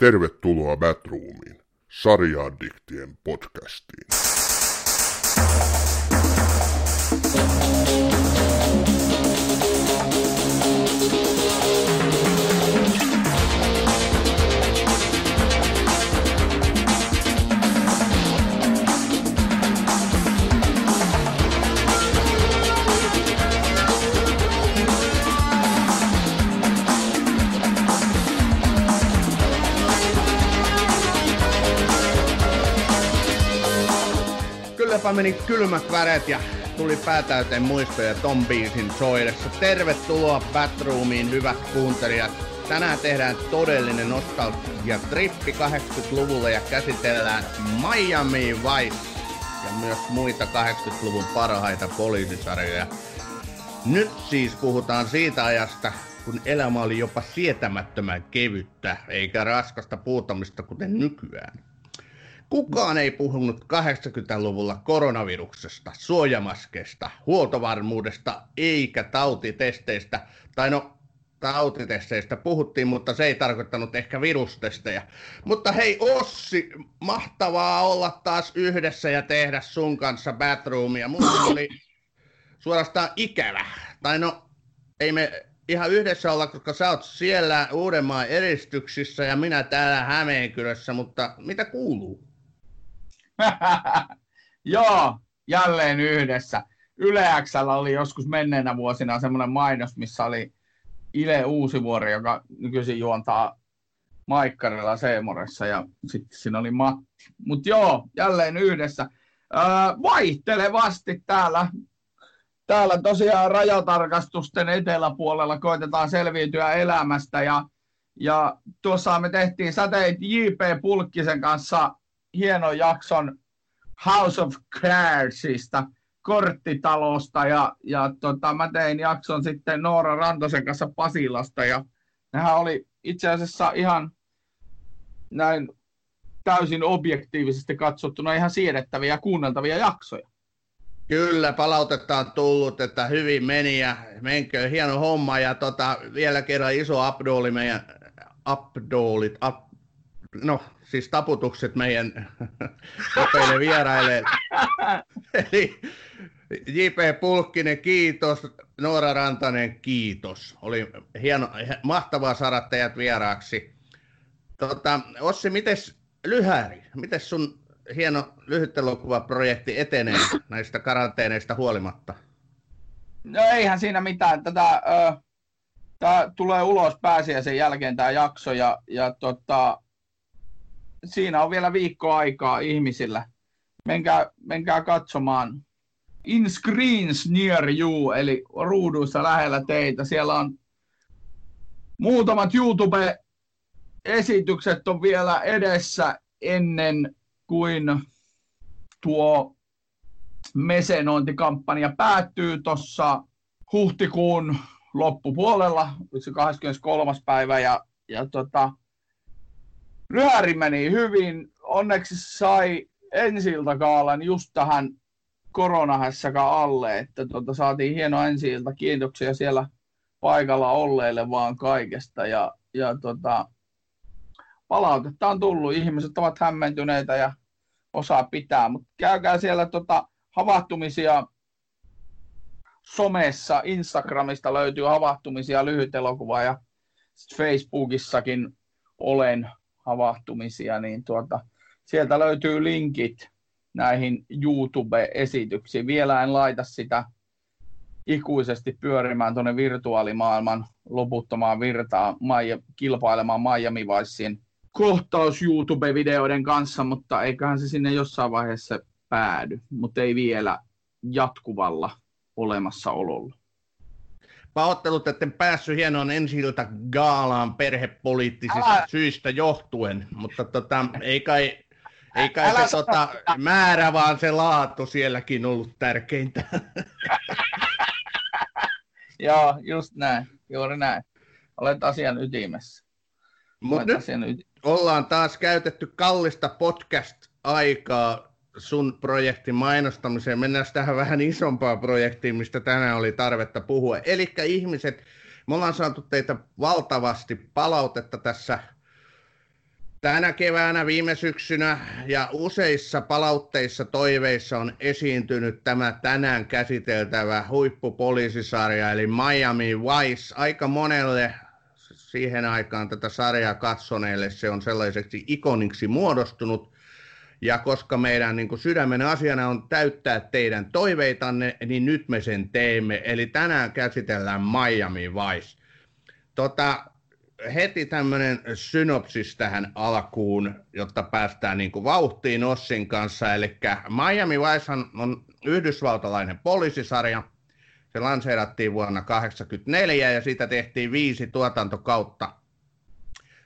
Tervetuloa Batroomiin, sarjaaddiktien podcastiin. Kylläpä meni kylmät väret ja tuli päätäyteen muistoja Tom Beansin soidessa. Tervetuloa Batroomiin, hyvät kuuntelijat. Tänään tehdään todellinen nostalgia-trippi 80-luvulle ja käsitellään Miami Vice ja myös muita 80-luvun parhaita poliisisarjoja. Nyt siis puhutaan siitä ajasta, kun elämä oli jopa sietämättömän kevyttä, eikä raskasta puutamista kuten nykyään. Kukaan ei puhunut 80-luvulla koronaviruksesta, suojamaskeista, huoltovarmuudesta eikä tautitesteistä. Tai no, tautitesteistä puhuttiin, mutta se ei tarkoittanut ehkä virustestejä. Mutta hei Ossi, mahtavaa olla taas yhdessä ja tehdä sun kanssa Batroomia. Mulla oli suorastaan ikävä. Tai no, ei me ihan yhdessä olla, koska sä oot siellä Uudenmaan eristyksissä ja minä täällä Hämeenkyrössä, mutta mitä kuuluu? Joo, jälleen yhdessä. Yle Xllä oli joskus menneenä vuosina semmoinen mainos, missä oli Ile Uusivuori, joka nykyisin juontaa Maikkarilla Seemoressa ja sitten siinä oli Matti. Mutta joo, jälleen yhdessä. Öö, vaihtelevasti täällä, täällä tosiaan rajatarkastusten eteläpuolella koitetaan selviytyä elämästä ja, ja tuossa me tehtiin säteit J.P. Pulkkisen kanssa hienon jakson House of Cardsista, korttitalosta ja, ja tota, mä tein jakson sitten Noora Rantosen kanssa Pasilasta ja nehän oli itse asiassa ihan näin täysin objektiivisesti katsottuna ihan siedettäviä ja kuunneltavia jaksoja. Kyllä, palautetta on tullut, että hyvin meni ja menkö hieno homma ja tota, vielä kerran iso abdooli meidän abdoolit, ab, no siis taputukset meidän nopeille vieraille. Eli J.P. Pulkkinen, kiitos. Noora Rantanen, kiitos. Oli hieno, mahtavaa saada teidät vieraaksi. Tota, Ossi, mites Lyhäri, miten sun hieno lyhytelokuvaprojekti etenee näistä karanteeneista huolimatta? No eihän siinä mitään. Tätä, ö, tää tulee ulos pääsiäisen jälkeen tämä jakso ja, ja tota, siinä on vielä viikko aikaa ihmisillä. Menkää, menkää katsomaan In Screens Near You, eli ruuduissa lähellä teitä. Siellä on muutamat YouTube-esitykset on vielä edessä ennen kuin tuo mesenointikampanja päättyy tuossa huhtikuun loppupuolella, se 23. päivä, ja, ja tota, Ryhäri meni hyvin. Onneksi sai ensi kaalan just tähän koronahässäkään alle, että tuota, saatiin hieno ensi Kiitoksia siellä paikalla olleille vaan kaikesta. Ja, ja tota, palautetta on tullut. Ihmiset ovat hämmentyneitä ja osaa pitää, mutta käykää siellä tota, havahtumisia somessa, Instagramista löytyy havahtumisia lyhyt elokuva ja Facebookissakin olen havahtumisia, niin tuota, sieltä löytyy linkit näihin YouTube-esityksiin. Vielä en laita sitä ikuisesti pyörimään tuonne virtuaalimaailman loputtomaan virtaan Maija, kilpailemaan Miami Vicein kohtaus YouTube-videoiden kanssa, mutta eiköhän se sinne jossain vaiheessa päädy, mutta ei vielä jatkuvalla olemassaololla. Pahoittelut, että en päässyt hienoon ensi gaalaan perhepoliittisista Älä... syistä johtuen, mutta tota, ei kai, ei kai Älä se tota, määrä, vaan se laatu sielläkin ollut tärkeintä. Joo, just näin, juuri näin. Olet asian ytimessä. Mutta nyt yti- ollaan taas käytetty kallista podcast-aikaa sun projektin mainostamiseen. Mennään tähän vähän isompaan projektiin, mistä tänään oli tarvetta puhua. Eli ihmiset, me ollaan saatu teitä valtavasti palautetta tässä Tänä keväänä, viime syksynä ja useissa palautteissa toiveissa on esiintynyt tämä tänään käsiteltävä huippupoliisisarja, eli Miami Vice. Aika monelle siihen aikaan tätä sarjaa katsoneille se on sellaiseksi ikoniksi muodostunut. Ja koska meidän niin kuin sydämen asiana on täyttää teidän toiveitanne, niin nyt me sen teemme. Eli tänään käsitellään Miami Vice. Tota, heti tämmöinen synopsis tähän alkuun, jotta päästään niin kuin vauhtiin Ossin kanssa. Eli Miami Vice on yhdysvaltalainen poliisisarja. Se lanseerattiin vuonna 1984 ja siitä tehtiin viisi tuotantokautta.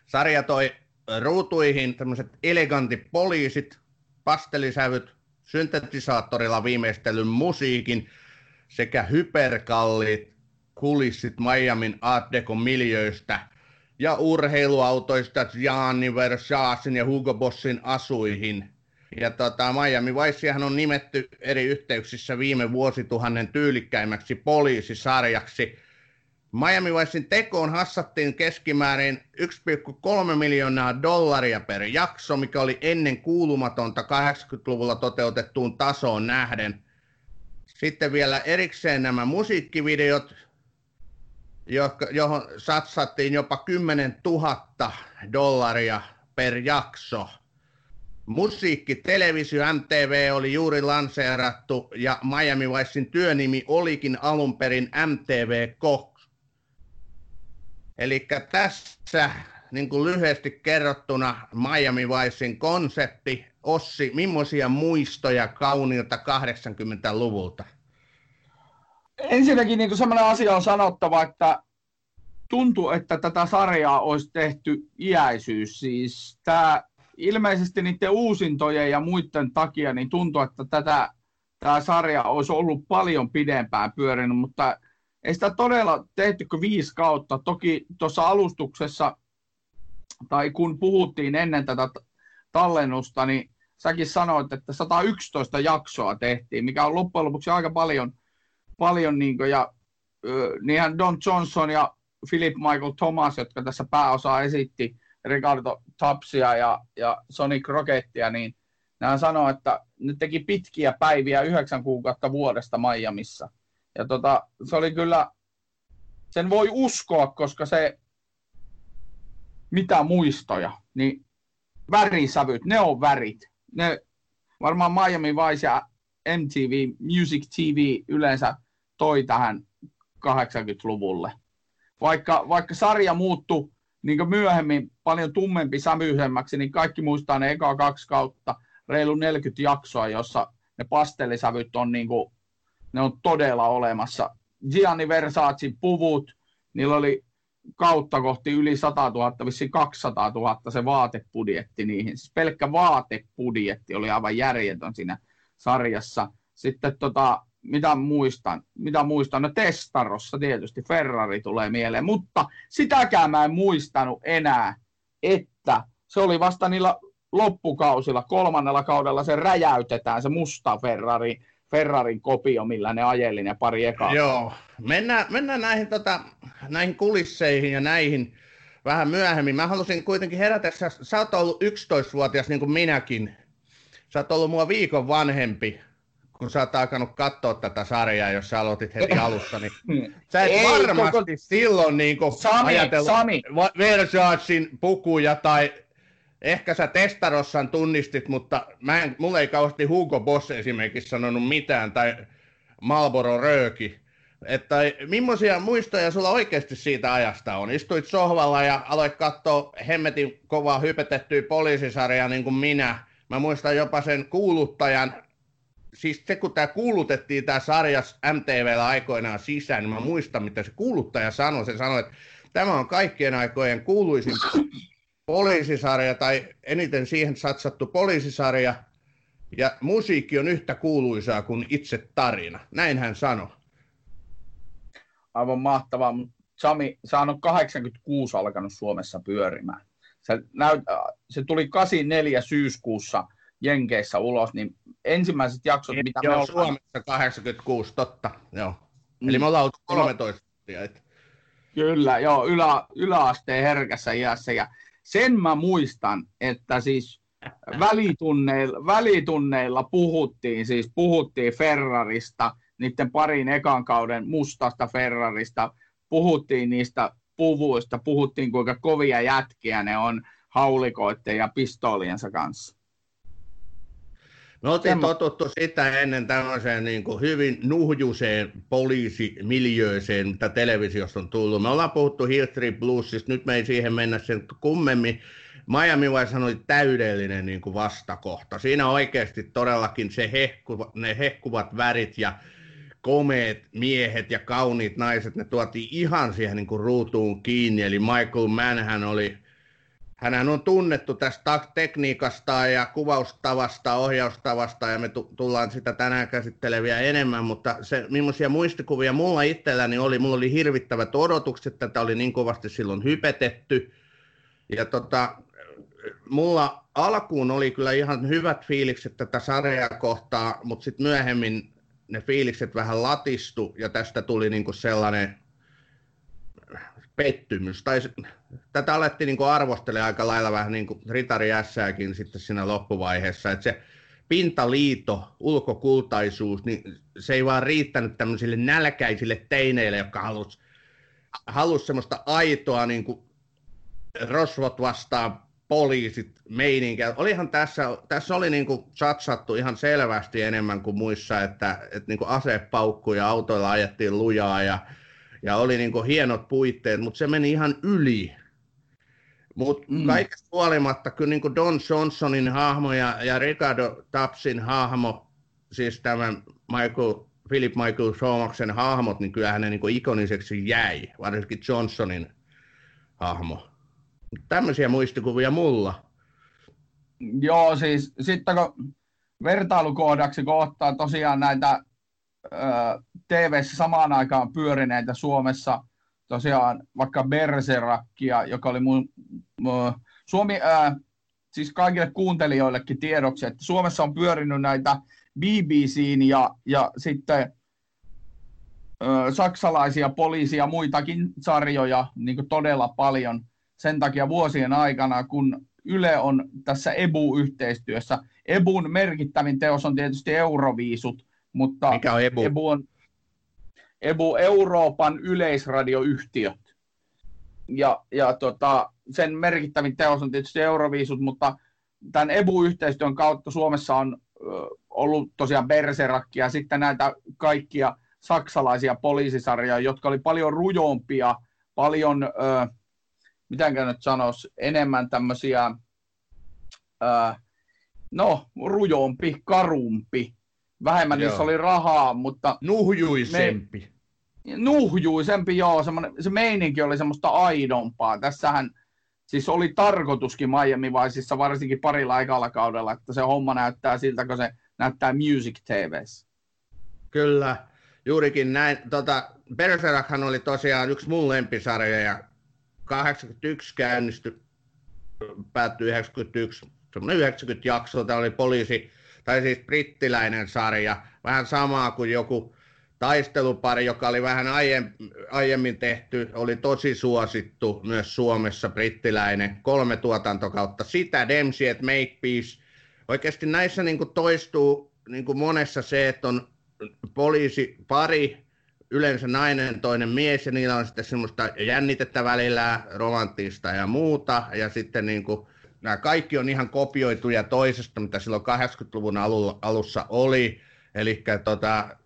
Sarja toi ruutuihin tämmöiset elegantit poliisit, pastelisävyt, syntetisaattorilla viimeistellyn musiikin sekä hyperkalliit kulissit Miamin Art Deco miljöistä ja urheiluautoista Gianni Versaasin ja Hugo Bossin asuihin. Ja tota, Miami Vicehan on nimetty eri yhteyksissä viime vuosituhannen tyylikkäimmäksi poliisisarjaksi. Miami Vicein tekoon hassattiin keskimäärin 1,3 miljoonaa dollaria per jakso, mikä oli ennen kuulumatonta 80-luvulla toteutettuun tasoon nähden. Sitten vielä erikseen nämä musiikkivideot, johon satsattiin jopa 10 000 dollaria per jakso. Musiikki, televisio, MTV oli juuri lanseerattu ja Miami Vicein työnimi olikin alun perin MTV Cox. Eli tässä niin kuin lyhyesti kerrottuna Miami Vicein konsepti. Ossi, millaisia muistoja kauniilta 80-luvulta? ensinnäkin niin sellainen asia on sanottava, että tuntuu, että tätä sarjaa olisi tehty iäisyys. Siis tämä ilmeisesti niiden uusintojen ja muiden takia niin tuntuu, että tätä, tämä sarja olisi ollut paljon pidempään pyörinyt, mutta ei sitä todella tehty kuin viisi kautta. Toki tuossa alustuksessa, tai kun puhuttiin ennen tätä tallennusta, niin säkin sanoit, että 111 jaksoa tehtiin, mikä on loppujen lopuksi aika paljon – paljon, niin kuin, ja niinhän Don Johnson ja Philip Michael Thomas, jotka tässä pääosaa esitti, Ricardo Tapsia ja, ja Sonic Rocketia, niin nämä sanoo, että ne teki pitkiä päiviä yhdeksän kuukautta vuodesta Miamissa. Ja tota, se oli kyllä, sen voi uskoa, koska se, mitä muistoja, niin värisävyt, ne on värit. Ne, varmaan Miami Vice ja MTV, Music TV yleensä toi tähän 80-luvulle. Vaikka, vaikka sarja muuttui niin myöhemmin paljon tummempi sävyisemmäksi, niin kaikki muistaa ne eka kaksi kautta, reilu 40 jaksoa, jossa ne pastellisävyt on, niin kuin, ne on todella olemassa. Gianni Versace puvut, niillä oli kautta kohti yli 100 000, vissiin 200 000 se vaatepudjetti niihin. Siis pelkkä vaatepudjetti oli aivan järjetön siinä sarjassa. Sitten tota, mitä muistan, mitä muistan, no Testarossa tietysti Ferrari tulee mieleen, mutta sitäkään mä en muistanut enää, että se oli vasta niillä loppukausilla, kolmannella kaudella se räjäytetään, se musta Ferrari, Ferrarin kopio, millä ne ajeli ne pari ekaa. Joo, mennään, mennään näihin, tota, näihin kulisseihin ja näihin vähän myöhemmin. Mä halusin kuitenkin herätä, sä, sä oot ollut 11-vuotias niin kuin minäkin. Sä oot ollut mua viikon vanhempi kun sä oot alkanut katsoa tätä sarjaa, jos sä aloitit heti alussa, niin hmm. sä et Ei, varmasti koko... silloin niin Sami, ajatellut Sami. Versaasin pukuja tai ehkä sä Testarossan tunnistit, mutta mä en, mulle ei kauheasti Hugo Boss esimerkiksi sanonut mitään tai Marlboro Rööki. Että millaisia muistoja sulla oikeasti siitä ajasta on? Istuit sohvalla ja aloit katsoa hemmetin kovaa hypetettyä poliisisarjaa niin kuin minä. Mä muistan jopa sen kuuluttajan siis se kun tämä kuulutettiin tämä sarja MTVllä aikoinaan sisään, niin mä muistan, mitä se kuuluttaja sanoi. Se sanoi, että tämä on kaikkien aikojen kuuluisin poliisisarja tai eniten siihen satsattu poliisisarja, ja musiikki on yhtä kuuluisaa kuin itse tarina. Näin hän sanoi. Aivan mahtavaa. Sami, sä on 86 alkanut Suomessa pyörimään. Se, näyt, se tuli 84 syyskuussa Jenkeissä ulos, niin ensimmäiset jaksot, mitä joo, me ollaan... Suomessa 86, totta, joo. Eli me ollaan oltu 13 Kyllä, joo, ylä, yläasteen herkässä iässä. Ja sen mä muistan, että siis välitunneilla, välitunneilla puhuttiin, siis puhuttiin Ferrarista, niiden parin ekan kauden mustasta Ferrarista, puhuttiin niistä puvuista, puhuttiin kuinka kovia jätkiä ne on haulikoiden ja pistooliensa kanssa. Me oltiin totuttu sitä ennen tämmöiseen niin kuin hyvin nuhjuseen poliisimiljööseen, mitä televisiosta on tullut. Me ollaan puhuttu Hill Street Bluesista, nyt me ei siihen mennä sen kummemmin. Miami Vice oli täydellinen niin kuin vastakohta. Siinä oikeasti todellakin se hehku, ne hehkuvat värit ja komeet miehet ja kauniit naiset, ne tuotiin ihan siihen niin kuin ruutuun kiinni. Eli Michael Mann oli Hänhän on tunnettu tästä tekniikasta ja kuvaustavasta, ohjaustavasta, ja me tullaan sitä tänään käsitteleviä enemmän, mutta se, millaisia muistikuvia mulla itselläni oli, mulla oli hirvittävät odotukset, tätä oli niin kovasti silloin hypetetty, ja tota, mulla alkuun oli kyllä ihan hyvät fiilikset tätä sarjaa kohtaa, mutta sitten myöhemmin ne fiilikset vähän latistu, ja tästä tuli niinku sellainen pettymys, tai tätä alettiin niin arvostelemaan aika lailla vähän niin kuin ritari ässääkin sitten siinä loppuvaiheessa, että se pintaliito, ulkokultaisuus, niin se ei vaan riittänyt tämmöisille nälkäisille teineille, jotka halus, halus semmoista aitoa niin kuin rosvot vastaan poliisit meininkiä. Olihan tässä, tässä oli niin kuin satsattu ihan selvästi enemmän kuin muissa, että, että niin kuin asepaukkuja autoilla ajettiin lujaa ja, ja oli niin hienot puitteet, mutta se meni ihan yli mutta mm. kaikesta huolimatta kyllä niin kuin Don Johnsonin hahmo ja, ja Ricardo Tapsin hahmo, siis tämän Michael, Philip Michael Shomaksen hahmot, niin kyllähän ne niin kuin ikoniseksi jäi, varsinkin Johnsonin hahmo. Tämmöisiä muistikuvia mulla. Joo, siis sitten kun vertailukohdaksi kohtaa tosiaan näitä tv samaan aikaan pyörineitä Suomessa – tosiaan vaikka Berserakkia, joka oli mun, mun Suomi, ää, siis kaikille kuuntelijoillekin tiedoksi, että Suomessa on pyörinyt näitä BBCin ja, ja sitten ö, saksalaisia poliisia ja muitakin sarjoja niin todella paljon sen takia vuosien aikana, kun Yle on tässä EBU-yhteistyössä. EBUn merkittävin teos on tietysti Euroviisut, mutta Mikä on EBU? EBU on EBU Euroopan yleisradioyhtiöt. Ja, ja tota, sen merkittävin teos on tietysti Euroviisut, mutta tämän EBU-yhteistyön kautta Suomessa on ö, ollut tosiaan Berserakki ja sitten näitä kaikkia saksalaisia poliisisarjoja, jotka oli paljon rujompia, paljon, ö, miten nyt sanoisi, enemmän tämmöisiä, ö, no, rujompi, karumpi. Vähemmän Joo. niissä oli rahaa, mutta... Nuhjuisempi. Me, nuhjuisempi, joo, se meininki oli semmoista aidompaa. Tässähän siis oli tarkoituskin Miami Viceissa, varsinkin parilla aikalla kaudella, että se homma näyttää siltä, kun se näyttää Music TVssä. Kyllä, juurikin näin. Tota, Berserakhan oli tosiaan yksi mun lempisarja ja 81 käynnistyi, päättyi 91, semmoinen 90 jaksoa, tämä oli poliisi, tai siis brittiläinen sarja, vähän samaa kuin joku taistelupari, joka oli vähän aiemmin tehty, oli tosi suosittu myös Suomessa, brittiläinen, kolme tuotantokautta. Sitä Dempsey, että Makepeace. Oikeasti näissä niin kuin toistuu niin kuin monessa se, että on poliisi pari, yleensä nainen, toinen mies, ja niillä on sitten semmoista jännitettä välillä, romanttista ja muuta, ja sitten niin kuin, nämä kaikki on ihan kopioituja toisesta, mitä silloin 80-luvun alussa oli, eli tota,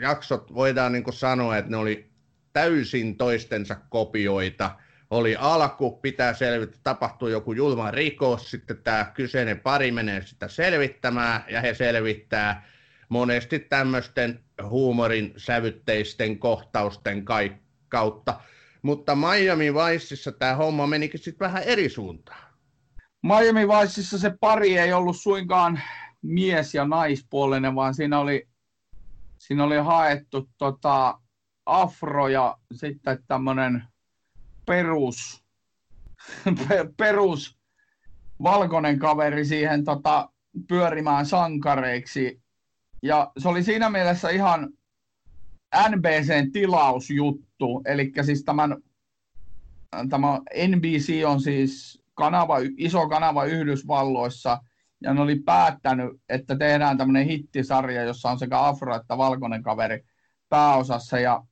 jaksot voidaan niin sanoa, että ne oli täysin toistensa kopioita. Oli alku, pitää selvittää, tapahtuu joku julma rikos, sitten tämä kyseinen pari menee sitä selvittämään ja he selvittää monesti tämmöisten huumorin sävytteisten kohtausten kautta. Mutta Miami Viceissa tämä homma menikin sitten vähän eri suuntaan. Miami Viceissa se pari ei ollut suinkaan mies- ja naispuolinen, vaan siinä oli siinä oli haettu tota, afro ja sitten tämmöinen perus, perus valkoinen kaveri siihen tota, pyörimään sankareiksi. Ja se oli siinä mielessä ihan NBCn tilausjuttu, eli siis tämän, tämä NBC on siis kanava, iso kanava Yhdysvalloissa, ja ne oli päättänyt, että tehdään tämmöinen hittisarja, jossa on sekä afro että valkoinen kaveri pääosassa, ja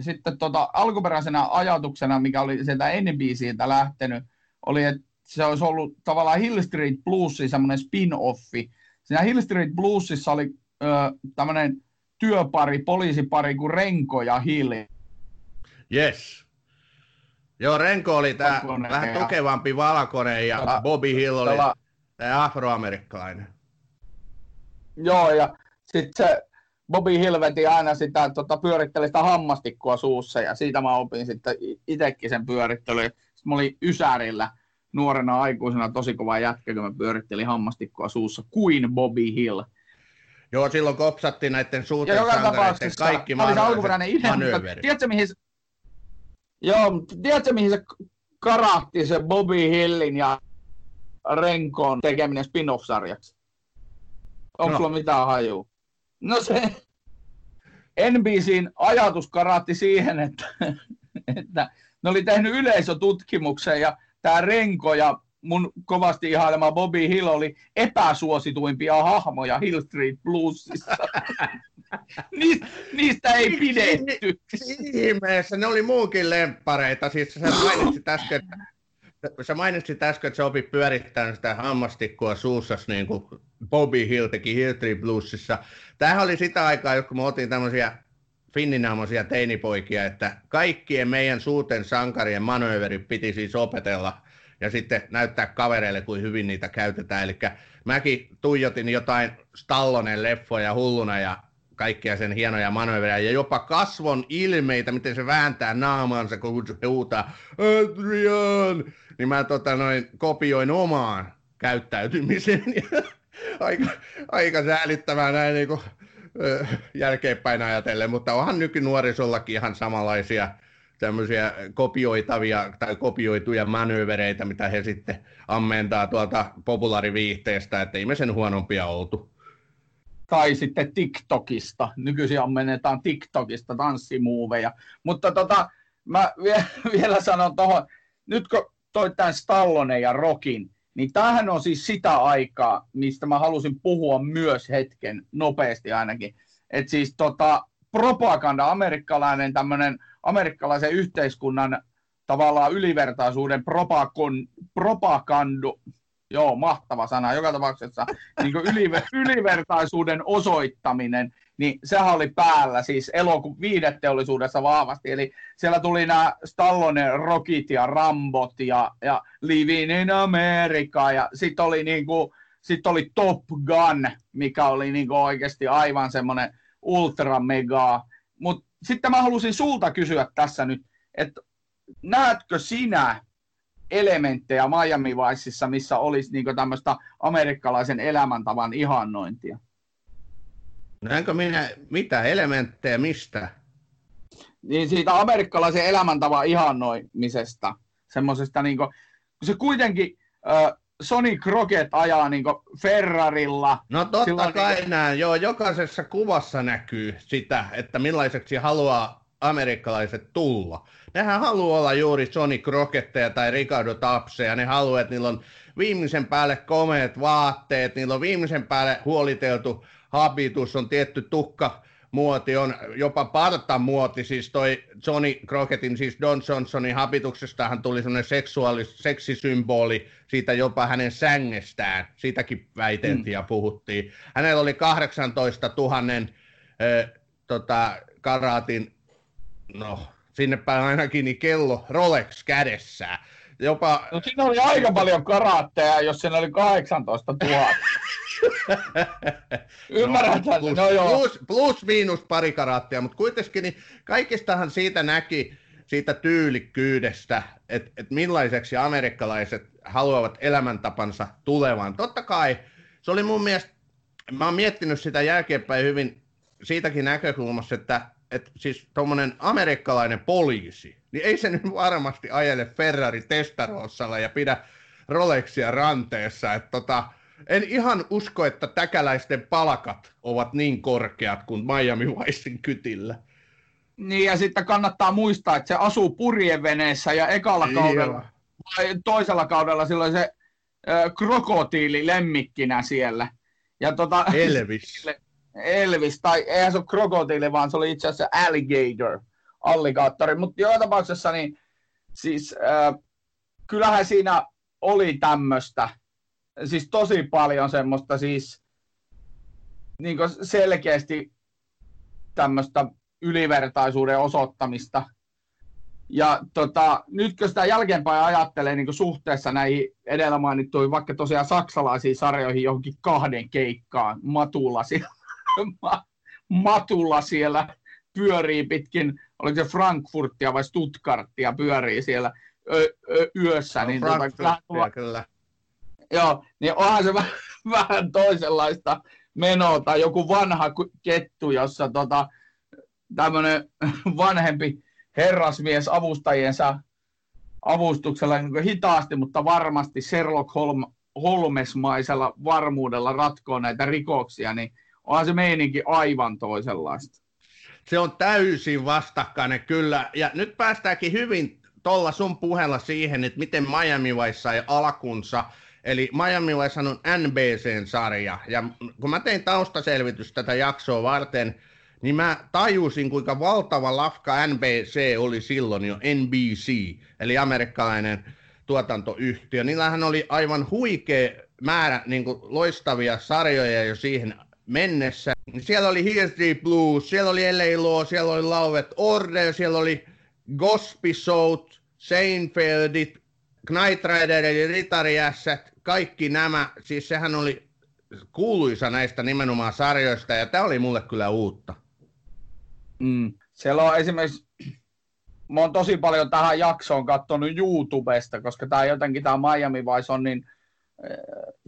sitten tota, alkuperäisenä ajatuksena, mikä oli sieltä NBCiltä lähtenyt, oli, että se olisi ollut tavallaan Hill Street Bluesin semmoinen spin-offi. Siinä Hill Street Bluesissa oli ö, tämmöinen työpari, poliisipari kuin Renko ja Hill. Yes. Joo, Renko oli tämä vähän tukevampi valkoinen ja Tällä, Bobby Hill oli tämä afroamerikkalainen. Joo, ja sitten se Bobby Hill veti aina sitä, tota, pyöritteli sitä hammastikkoa suussa, ja siitä mä opin sitten itsekin sen pyörittelyn. Sitten mä olin Ysärillä nuorena aikuisena tosi kova jätkä, kun mä pyörittelin hammastikkoa suussa kuin Bobby Hill. Joo, silloin kopsattiin näiden suuteen sankareiden kaikki mahdolliset manööverit. Tiedätkö, mihin se, joo, tiedätkö, mihin se karahti se Bobby Hillin ja Renkon tekeminen spin-off-sarjaksi? Onko no. sulla mitään hajua? No se NBCin ajatus karatti siihen, että, että ne oli tehnyt yleisötutkimuksen ja tämä Renko ja mun kovasti ihailema Bobby Hill oli epäsuosituimpia hahmoja Hill Street Bluesissa. niistä, niistä ei pidetty. Ihmeessä, ne oli muunkin lemppareita. Siis sä mainitsit äsken, sä mainitsit äsken, että sä opit pyörittämään sitä hammastikkoa suussa, niin kuin Bobby Hill teki Hill Street Bluesissa. Tämähän oli sitä aikaa, kun me otin tämmöisiä finninaamoisia teinipoikia, että kaikkien meidän suuten sankarien manööverit piti siis opetella ja sitten näyttää kavereille, kuin hyvin niitä käytetään. Eli mäkin tuijotin jotain Stallonen leffoja hulluna ja kaikkia sen hienoja manöövereja ja jopa kasvon ilmeitä, miten se vääntää naamaansa, kun se huutaa Adrian, niin mä tota, noin, kopioin omaan käyttäytymisen. aika, aika säälittävää näin niin kuin, jälkeenpäin ajatellen, mutta onhan nykynuorisollakin ihan samanlaisia tämmöisiä kopioitavia tai kopioituja manöövereitä, mitä he sitten ammentaa tuolta populaariviihteestä, että ei me sen huonompia oltu. Tai sitten TikTokista. Nykyisin ammennetaan TikTokista tanssimuoveja. Mutta tota, mä vielä sanon tuohon, nyt kun toi tämän Stallone ja Rokin, niin tämähän on siis sitä aikaa, mistä mä halusin puhua myös hetken, nopeasti ainakin. Että siis tota, propaganda, amerikkalainen tämmöinen amerikkalaisen yhteiskunnan tavallaan ylivertaisuuden propakon, propagandu, joo, mahtava sana, joka tapauksessa niin yliver, ylivertaisuuden osoittaminen, niin sehän oli päällä siis eloku viideteollisuudessa vahvasti, eli siellä tuli nämä Stallone Rockit ja Rambot ja, ja Living in America, ja sitten oli, niin sit oli Top Gun, mikä oli niin oikeasti aivan semmoinen ultra mega, mutta sitten mä halusin sulta kysyä tässä nyt, että näetkö sinä elementtejä Miami Viceissa, missä olisi niin tämmöistä amerikkalaisen elämäntavan ihannointia? Näenkö minä mitä elementtejä mistä? Niin siitä amerikkalaisen elämäntavan ihannoimisesta. Semmoisesta niin kuin, se kuitenkin äh, Sony Crockett ajaa niin Ferrarilla. No totta Silloin kai niin... näin, joo, jokaisessa kuvassa näkyy sitä, että millaiseksi haluaa amerikkalaiset tulla. Nehän haluaa olla juuri Sony Crocketteja tai Ricardo Tapseja, ne haluaa, että niillä on viimeisen päälle komeet vaatteet, niillä on viimeisen päälle huoliteltu habitus, on tietty tukka, muoti on jopa partamuoti, siis toi Johnny Crockettin, siis Don Johnsonin habituksestahan tuli semmoinen seksuaalis, seksisymboli siitä jopa hänen sängestään, siitäkin väiteltiin mm. ja puhuttiin. Hänellä oli 18 000 äh, tota, karaatin, no sinne päin ainakin niin kello Rolex kädessään. Jopa... No siinä oli aika paljon karaatteja, jos siinä oli 18 000. Ymmärrätään no, plus, no joo. Plus, plus miinus pari karaattia, mutta kuitenkin niin kaikistahan siitä näki, siitä tyylikkyydestä, että et millaiseksi amerikkalaiset haluavat elämäntapansa tulevan. Totta kai se oli mun mielestä, mä oon miettinyt sitä jälkeenpäin hyvin siitäkin näkökulmassa, että et siis tuommoinen amerikkalainen poliisi, niin ei se nyt varmasti ajele Ferrari Testarossalla ja pidä Rolexia ranteessa, että tota, en ihan usko, että täkäläisten palkat ovat niin korkeat kuin Miami Vicein kytillä. Niin ja sitten kannattaa muistaa, että se asuu purjeveneessä ja ekalla kaudella, toisella kaudella silloin se krokotiili lemmikkinä siellä. Ja tota, Elvis. Elvis, tai eihän se ole krokotiili, vaan se oli itse asiassa alligator, alligaattori. Mutta joka tapauksessa niin siis äh, kyllähän siinä oli tämmöistä, siis tosi paljon semmoista siis niin selkeästi tämmöistä ylivertaisuuden osoittamista. Ja tota, nyt kun sitä jälkeenpäin ajattelee niin suhteessa näihin edellä mainittuihin, vaikka tosiaan saksalaisiin sarjoihin johonkin kahden keikkaan, Matulla siellä, Matulla siellä pyörii pitkin, oliko se Frankfurtia vai Stuttgartia pyörii siellä ö, ö, yössä. No, niin tota, kyllä. kyllä. Joo, niin onhan se vähän toisenlaista menoa tai joku vanha kettu, jossa tota, tämmöinen vanhempi herrasmies avustajiensa avustuksella niin hitaasti, mutta varmasti Sherlock Holm, Holmesmaisella varmuudella ratkoo näitä rikoksia, niin onhan se meininki aivan toisenlaista. Se on täysin vastakkainen, kyllä. Ja nyt päästäänkin hyvin tuolla sun puheella siihen, että miten Miami Vice sai alkunsa. Eli Miami Vice on NBCn sarja. Ja kun mä tein taustaselvitys tätä jaksoa varten, niin mä tajusin, kuinka valtava lafka NBC oli silloin jo NBC, eli amerikkalainen tuotantoyhtiö. Niillähän oli aivan huikea määrä niin kuin, loistavia sarjoja jo siihen mennessä. Siellä oli Here's Deep Blues, siellä oli LA Law, siellä oli Lauvet Order, siellä oli Gospi Shout, Seinfeldit, Knight Rider eli Ritariässät, kaikki nämä, siis sehän oli kuuluisa näistä nimenomaan sarjoista, ja tämä oli mulle kyllä uutta. Mm. Siellä on esimerkiksi, mä oon tosi paljon tähän jaksoon katsonut YouTubesta, koska tämä jotenkin tämä Miami Vice on niin, äh,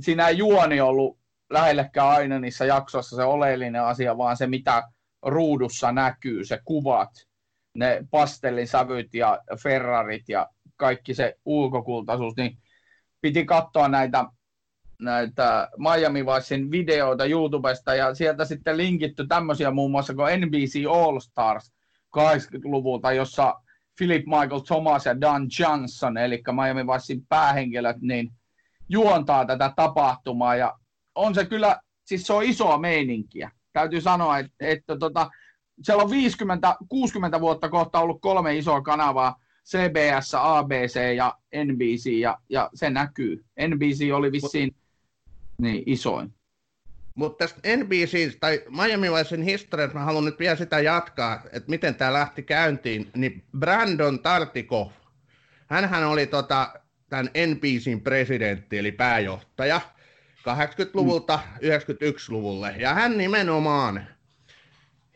siinä ei juoni ollut lähellekään aina niissä jaksoissa se oleellinen asia, vaan se mitä ruudussa näkyy, se kuvat, ne pastellisävyt ja Ferrarit ja kaikki se ulkokultaisuus, niin piti katsoa näitä, näitä Miami Vicein videoita YouTubesta ja sieltä sitten linkitty tämmöisiä muun muassa kuin NBC All Stars 80-luvulta, jossa Philip Michael Thomas ja Don Johnson, eli Miami Vicein päähenkilöt, niin juontaa tätä tapahtumaa ja on se kyllä, siis se on isoa meininkiä. Täytyy sanoa, että, että tota, siellä on 50-60 vuotta kohta ollut kolme isoa kanavaa, CBS, ABC ja NBC, ja, ja se näkyy. NBC oli vissiin niin, isoin. Mutta tästä NBC tai Miami Vicein historiasta mä haluan nyt vielä sitä jatkaa, että miten tämä lähti käyntiin, niin Brandon Tartikoff, hänhän oli tota, tämän NBCin presidentti eli pääjohtaja 80-luvulta mm. 91-luvulle. Ja hän nimenomaan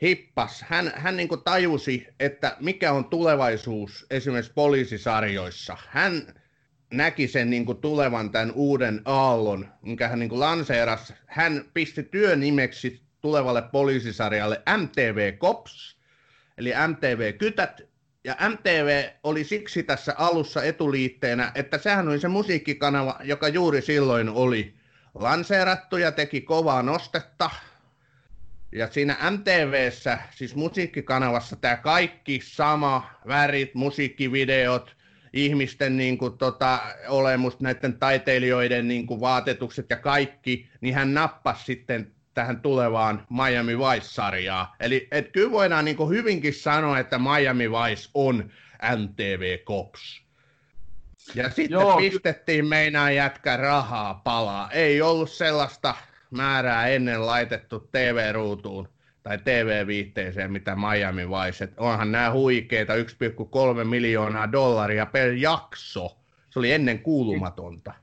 hippas, hän, hän niin kuin tajusi, että mikä on tulevaisuus esimerkiksi poliisisarjoissa. Hän näki sen niin kuin tulevan tämän uuden aallon, minkä hän niin kuin lanseerasi. Hän pisti työnimeksi tulevalle poliisisarjalle MTV Cops, eli MTV Kytät, ja MTV oli siksi tässä alussa etuliitteenä, että sehän oli se musiikkikanava, joka juuri silloin oli lanseerattu ja teki kovaa nostetta ja siinä MTVssä, siis musiikkikanavassa, tämä kaikki sama, värit, musiikkivideot, ihmisten niin kuin, tota, olemus, näiden taiteilijoiden niin kuin, vaatetukset ja kaikki, niin hän nappasi sitten tähän tulevaan Miami Vice-sarjaan. Eli et kyllä voidaan niin kuin, hyvinkin sanoa, että Miami Vice on MTV Cops. Ja sitten Joo. pistettiin meinaa jätkä rahaa palaa. Ei ollut sellaista määrää ennen laitettu TV-ruutuun tai TV-viitteeseen, mitä Miami Vice. Et onhan nämä huikeita 1,3 miljoonaa dollaria per jakso. Se oli ennen kuulumatonta.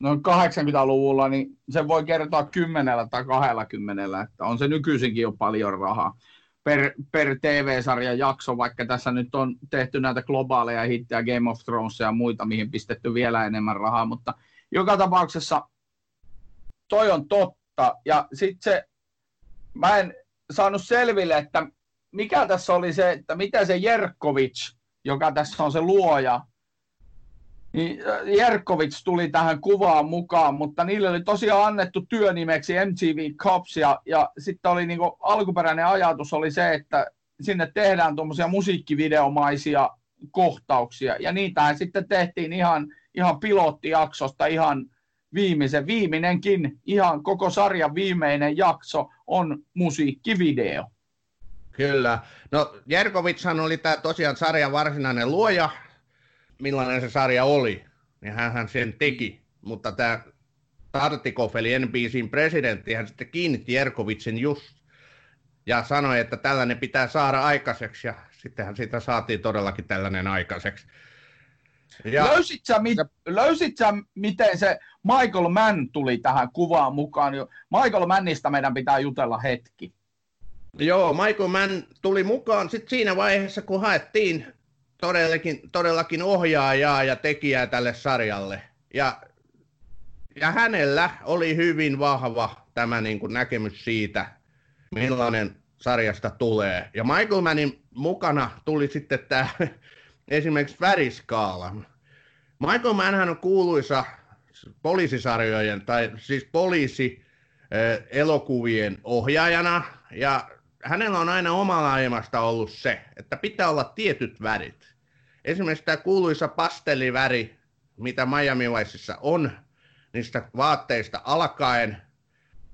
No 80-luvulla, niin se voi kertoa kymmenellä tai 20, että on se nykyisinkin jo paljon rahaa per, per TV-sarjan jakso, vaikka tässä nyt on tehty näitä globaaleja hittejä, Game of Thrones ja muita, mihin pistetty vielä enemmän rahaa, mutta joka tapauksessa toi on totta. Ja sitten se, mä en saanut selville, että mikä tässä oli se, että mitä se Jerkovic, joka tässä on se luoja, niin äh, Jerkovic tuli tähän kuvaan mukaan, mutta niille oli tosiaan annettu työnimeksi MTV Cops, ja, ja sitten oli niinku, alkuperäinen ajatus oli se, että sinne tehdään tuommoisia musiikkivideomaisia kohtauksia. Ja niitähän sitten tehtiin ihan, ihan pilottijaksosta ihan viimeisen. Viimeinenkin, ihan koko sarjan viimeinen jakso on musiikkivideo. Kyllä. No Jerkovitshan oli tämä tosiaan sarjan varsinainen luoja. Millainen se sarja oli, niin hän sen teki. Mutta tämä Tartikov eli NBCin presidentti, hän sitten kiinnitti Jerkovitsin just ja sanoi, että tällainen pitää saada aikaiseksi ja sittenhän siitä saatiin todellakin tällainen aikaiseksi. Ja... Löysit, sä, mit, löysit sä, miten se Michael Mann tuli tähän kuvaan mukaan? Michael Mannista meidän pitää jutella hetki. Joo, Michael Mann tuli mukaan sitten siinä vaiheessa, kun haettiin todellakin, todellakin ohjaajaa ja tekijää tälle sarjalle. Ja, ja hänellä oli hyvin vahva tämä niin kuin näkemys siitä, millainen sarjasta tulee. Ja Michael Mannin mukana tuli sitten tämä esimerkiksi väriskaala. Michael Mannhan on kuuluisa poliisisarjojen, tai siis poliisi elokuvien ohjaajana, ja hänellä on aina omalla aimasta ollut se, että pitää olla tietyt värit. Esimerkiksi tämä kuuluisa pastelliväri, mitä Miami Viceissa on, niistä vaatteista alkaen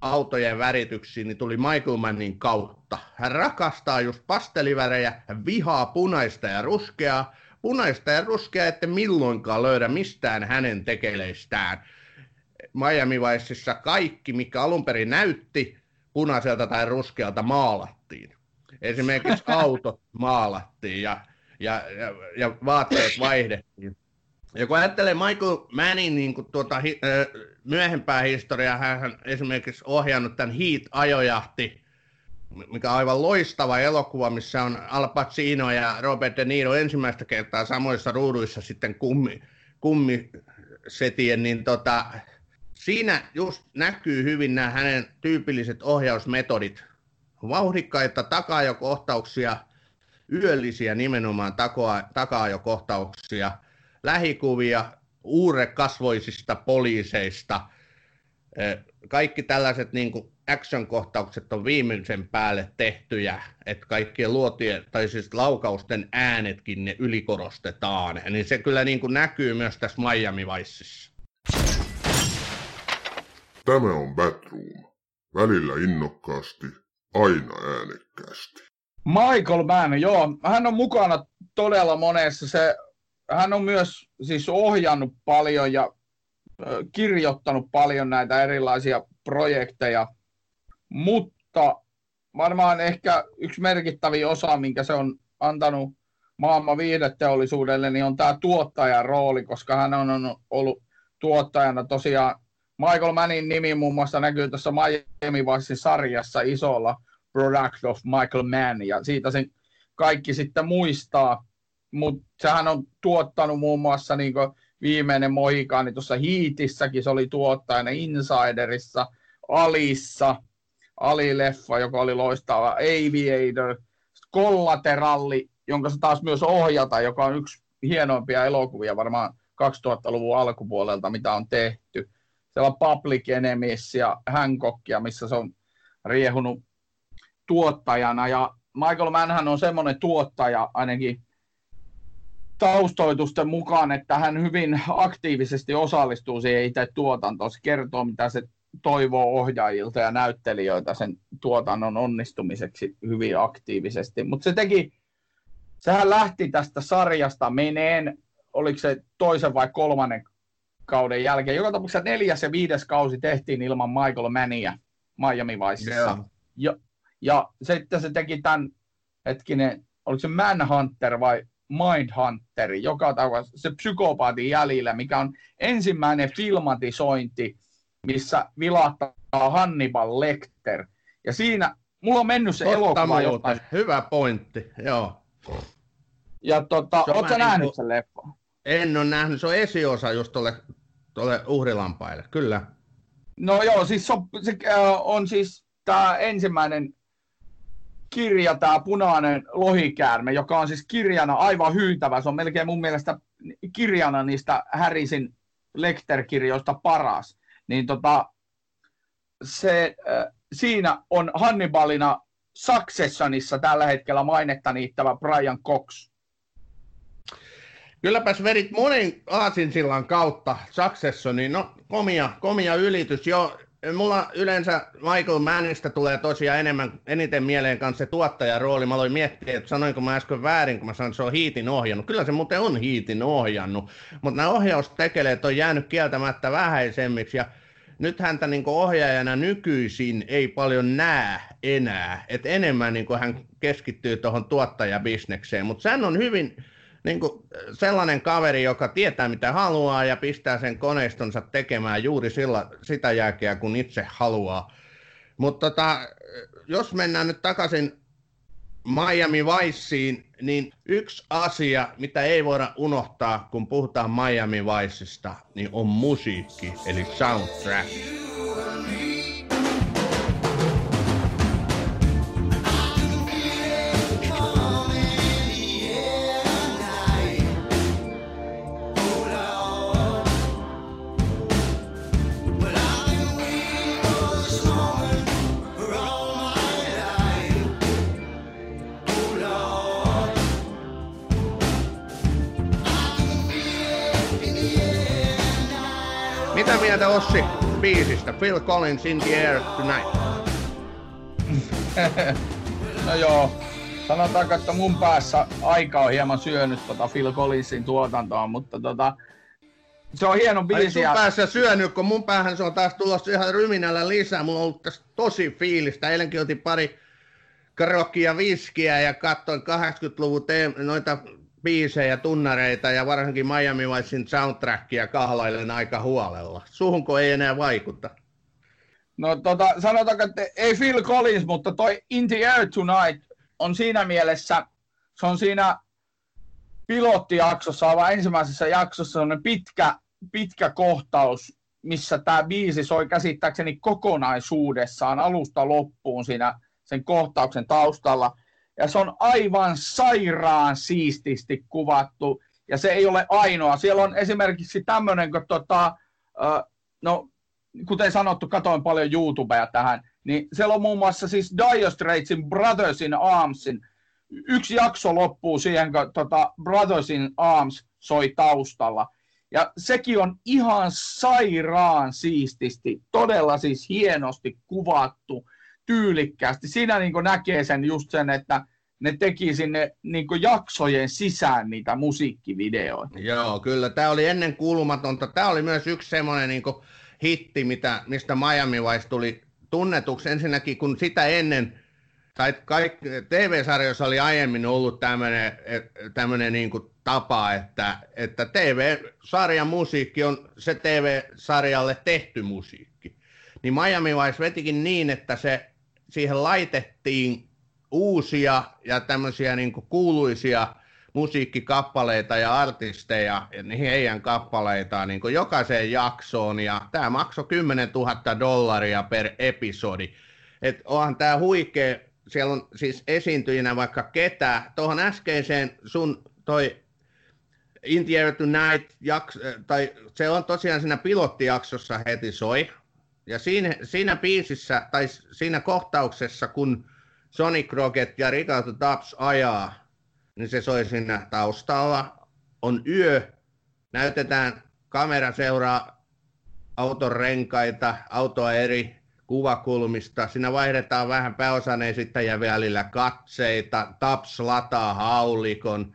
autojen värityksiin, niin tuli Michael Mannin kautta. Hän rakastaa just pastelivärejä, hän vihaa punaista ja ruskeaa. Punaista ja ruskeaa ette milloinkaan löydä mistään hänen tekeleistään. Miami Viceissa kaikki, mikä alun perin näytti punaiselta tai ruskealta, maalattiin. Esimerkiksi autot maalattiin ja, ja, ja, ja vaatteet vaihdettiin. Ja kun ajattelee Michael Mannin niin kuin tuota, hi, äh, myöhempää historiaa, hän on esimerkiksi ohjannut tämän Heat-ajojahti, mikä on aivan loistava elokuva, missä on Al Pacino ja Robert De Niro ensimmäistä kertaa samoissa ruuduissa sitten kummi, kummisetien, niin tota, siinä just näkyy hyvin nämä hänen tyypilliset ohjausmetodit. Vauhdikkaita takaajokohtauksia, yöllisiä nimenomaan takaajokohtauksia – lähikuvia uurekasvoisista poliiseista. Kaikki tällaiset niin kuin action-kohtaukset on viimeisen päälle tehtyjä, että kaikkien luotien, tai siis laukausten äänetkin ne ylikorostetaan. Niin se kyllä niin kuin näkyy myös tässä Miami Viceissa. Tämä on Batroom. Välillä innokkaasti, aina äänekkäästi. Michael Mann, joo, hän on mukana todella monessa. Se hän on myös siis ohjannut paljon ja kirjoittanut paljon näitä erilaisia projekteja, mutta varmaan ehkä yksi merkittävin osa, minkä se on antanut maailman viihdeteollisuudelle, niin on tämä tuottajan rooli, koska hän on ollut tuottajana tosiaan. Michael Mannin nimi muun muassa näkyy tuossa Miami Vice sarjassa isolla Product of Michael Mann, ja siitä sen kaikki sitten muistaa mutta sehän on tuottanut muun muassa niin viimeinen Mohikaani tuossa Hiitissäkin, se oli tuottajana Insiderissa, Alissa, Ali-leffa, joka oli loistava, Aviator, Kollateralli, jonka se taas myös ohjata, joka on yksi hienoimpia elokuvia varmaan 2000-luvun alkupuolelta, mitä on tehty. Siellä on Public Enemies ja Hancockia, missä se on riehunut tuottajana. Ja Michael Mann on semmoinen tuottaja, ainakin taustoitusten mukaan, että hän hyvin aktiivisesti osallistuu siihen itse tuotantoon. Se kertoo, mitä se toivoo ohjaajilta ja näyttelijöiltä sen tuotannon onnistumiseksi hyvin aktiivisesti. Mutta se teki, sehän lähti tästä sarjasta meneen, oliko se toisen vai kolmannen kauden jälkeen. Joka tapauksessa neljäs ja viides kausi tehtiin ilman Michael Mannia Miami Viceissa. Yeah. Ja, ja sitten se teki tämän, hetkinen, oliko se Manhunter vai Mindhunteri, joka tapauksessa se psykopaatin jäljillä, mikä on ensimmäinen filmatisointi, missä vilattaa Hannibal Lecter. Ja siinä, mulla on mennyt se Totta elokuva jotain. Hyvä pointti, joo. Ja tota, ootko nähnyt sen leffan? En ole nähnyt, se on esiosa just tuolle, tuolle uhrilampaille, kyllä. No joo, siis se on, äh, siis tämä ensimmäinen kirja, tämä punainen lohikäärme, joka on siis kirjana aivan hyytävä. Se on melkein mun mielestä kirjana niistä Harrisin Lecter-kirjoista paras. Niin tota, se, äh, siinä on Hannibalina Successionissa tällä hetkellä mainetta niittävä Brian Cox. Kylläpäs vedit monen aasinsillan kautta niin no komia, komia ylitys. jo mulla yleensä Michael Mannista tulee tosiaan enemmän, eniten mieleen kanssa se tuottajarooli. Mä aloin miettiä, että sanoinko mä äsken väärin, kun mä sanoin, että se on hiitin ohjannut. Kyllä se muuten on hiitin ohjannut, mutta nämä ohjaustekeleet on jäänyt kieltämättä vähäisemmiksi ja nyt häntä niin ohjaajana nykyisin ei paljon näe enää, että enemmän niin hän keskittyy tuohon tuottajabisnekseen, mutta hän on hyvin niin kuin sellainen kaveri, joka tietää mitä haluaa ja pistää sen koneistonsa tekemään juuri sillä, sitä jälkeä, kun itse haluaa. Mutta tota, jos mennään nyt takaisin Miami Viceen, niin yksi asia, mitä ei voida unohtaa, kun puhutaan Miami Viceista, niin on musiikki, eli soundtrack. Mieltä Ossi biisistä? Phil Collins in the air tonight. no joo, sanotaanko, että mun päässä aika on hieman syönyt tota Phil Collinsin tuotantoa, mutta tota, se on hieno biisi. Ai sun päässä syönyt, kun mun päähän se on taas tulossa ihan ryminällä lisää. Mulla on ollut tässä tosi fiilistä. Eilenkin otin pari krokkia viskiä ja katsoin 80-luvun te- noita biisejä, tunnareita ja varsinkin Miami Vicein soundtrackia kahlailen aika huolella. Suhunko ei enää vaikuta? No tota, sanotaanko, että ei Phil Collins, mutta toi In the Air Tonight on siinä mielessä, se on siinä pilottijaksossa, vaan ensimmäisessä jaksossa on pitkä, pitkä kohtaus, missä tämä biisi soi käsittääkseni kokonaisuudessaan alusta loppuun siinä sen kohtauksen taustalla – ja se on aivan sairaan siististi kuvattu, ja se ei ole ainoa. Siellä on esimerkiksi tämmöinen, kun tota, no, kuten sanottu, katoin paljon YouTubea tähän, niin siellä on muun muassa siis Dire Straitsin Brothers in Armsin, yksi jakso loppuu siihen, kun tota Brothers in Arms soi taustalla. Ja sekin on ihan sairaan siististi, todella siis hienosti kuvattu, tyylikkäästi. Siinä niin näkee sen just sen, että ne teki sinne niin jaksojen sisään niitä musiikkivideoita. Joo, kyllä. Tämä oli ennen kuulumatonta. Tämä oli myös yksi semmoinen niin hitti, mitä, mistä Miami Vice tuli tunnetuksi. Ensinnäkin, kun sitä ennen, tai kaikki, TV-sarjoissa oli aiemmin ollut tämmöinen, tämmöinen niin kuin tapa, että, että TV-sarjan musiikki on se TV-sarjalle tehty musiikki. Niin Miami Vice vetikin niin, että se siihen laitettiin uusia ja tämmöisiä niin kuuluisia musiikkikappaleita ja artisteja, heidän kappaleitaan niin jokaiseen jaksoon, ja tämä maksoi 10 000 dollaria per episodi. Et onhan tämä huikea, siellä on siis esiintyjinä vaikka ketä, tuohon äskeiseen sun toi In the Air Tonight, jaks, tai se on tosiaan siinä pilottijaksossa heti soi, ja siinä, siinä biisissä, tai siinä kohtauksessa, kun Sonic Rocket ja Ricardo Taps ajaa, niin se soi siinä taustalla. On yö, näytetään, kamera seuraa auton renkaita, autoa eri kuvakulmista. Siinä vaihdetaan vähän pääosan esittäjän välillä katseita, Taps lataa haulikon,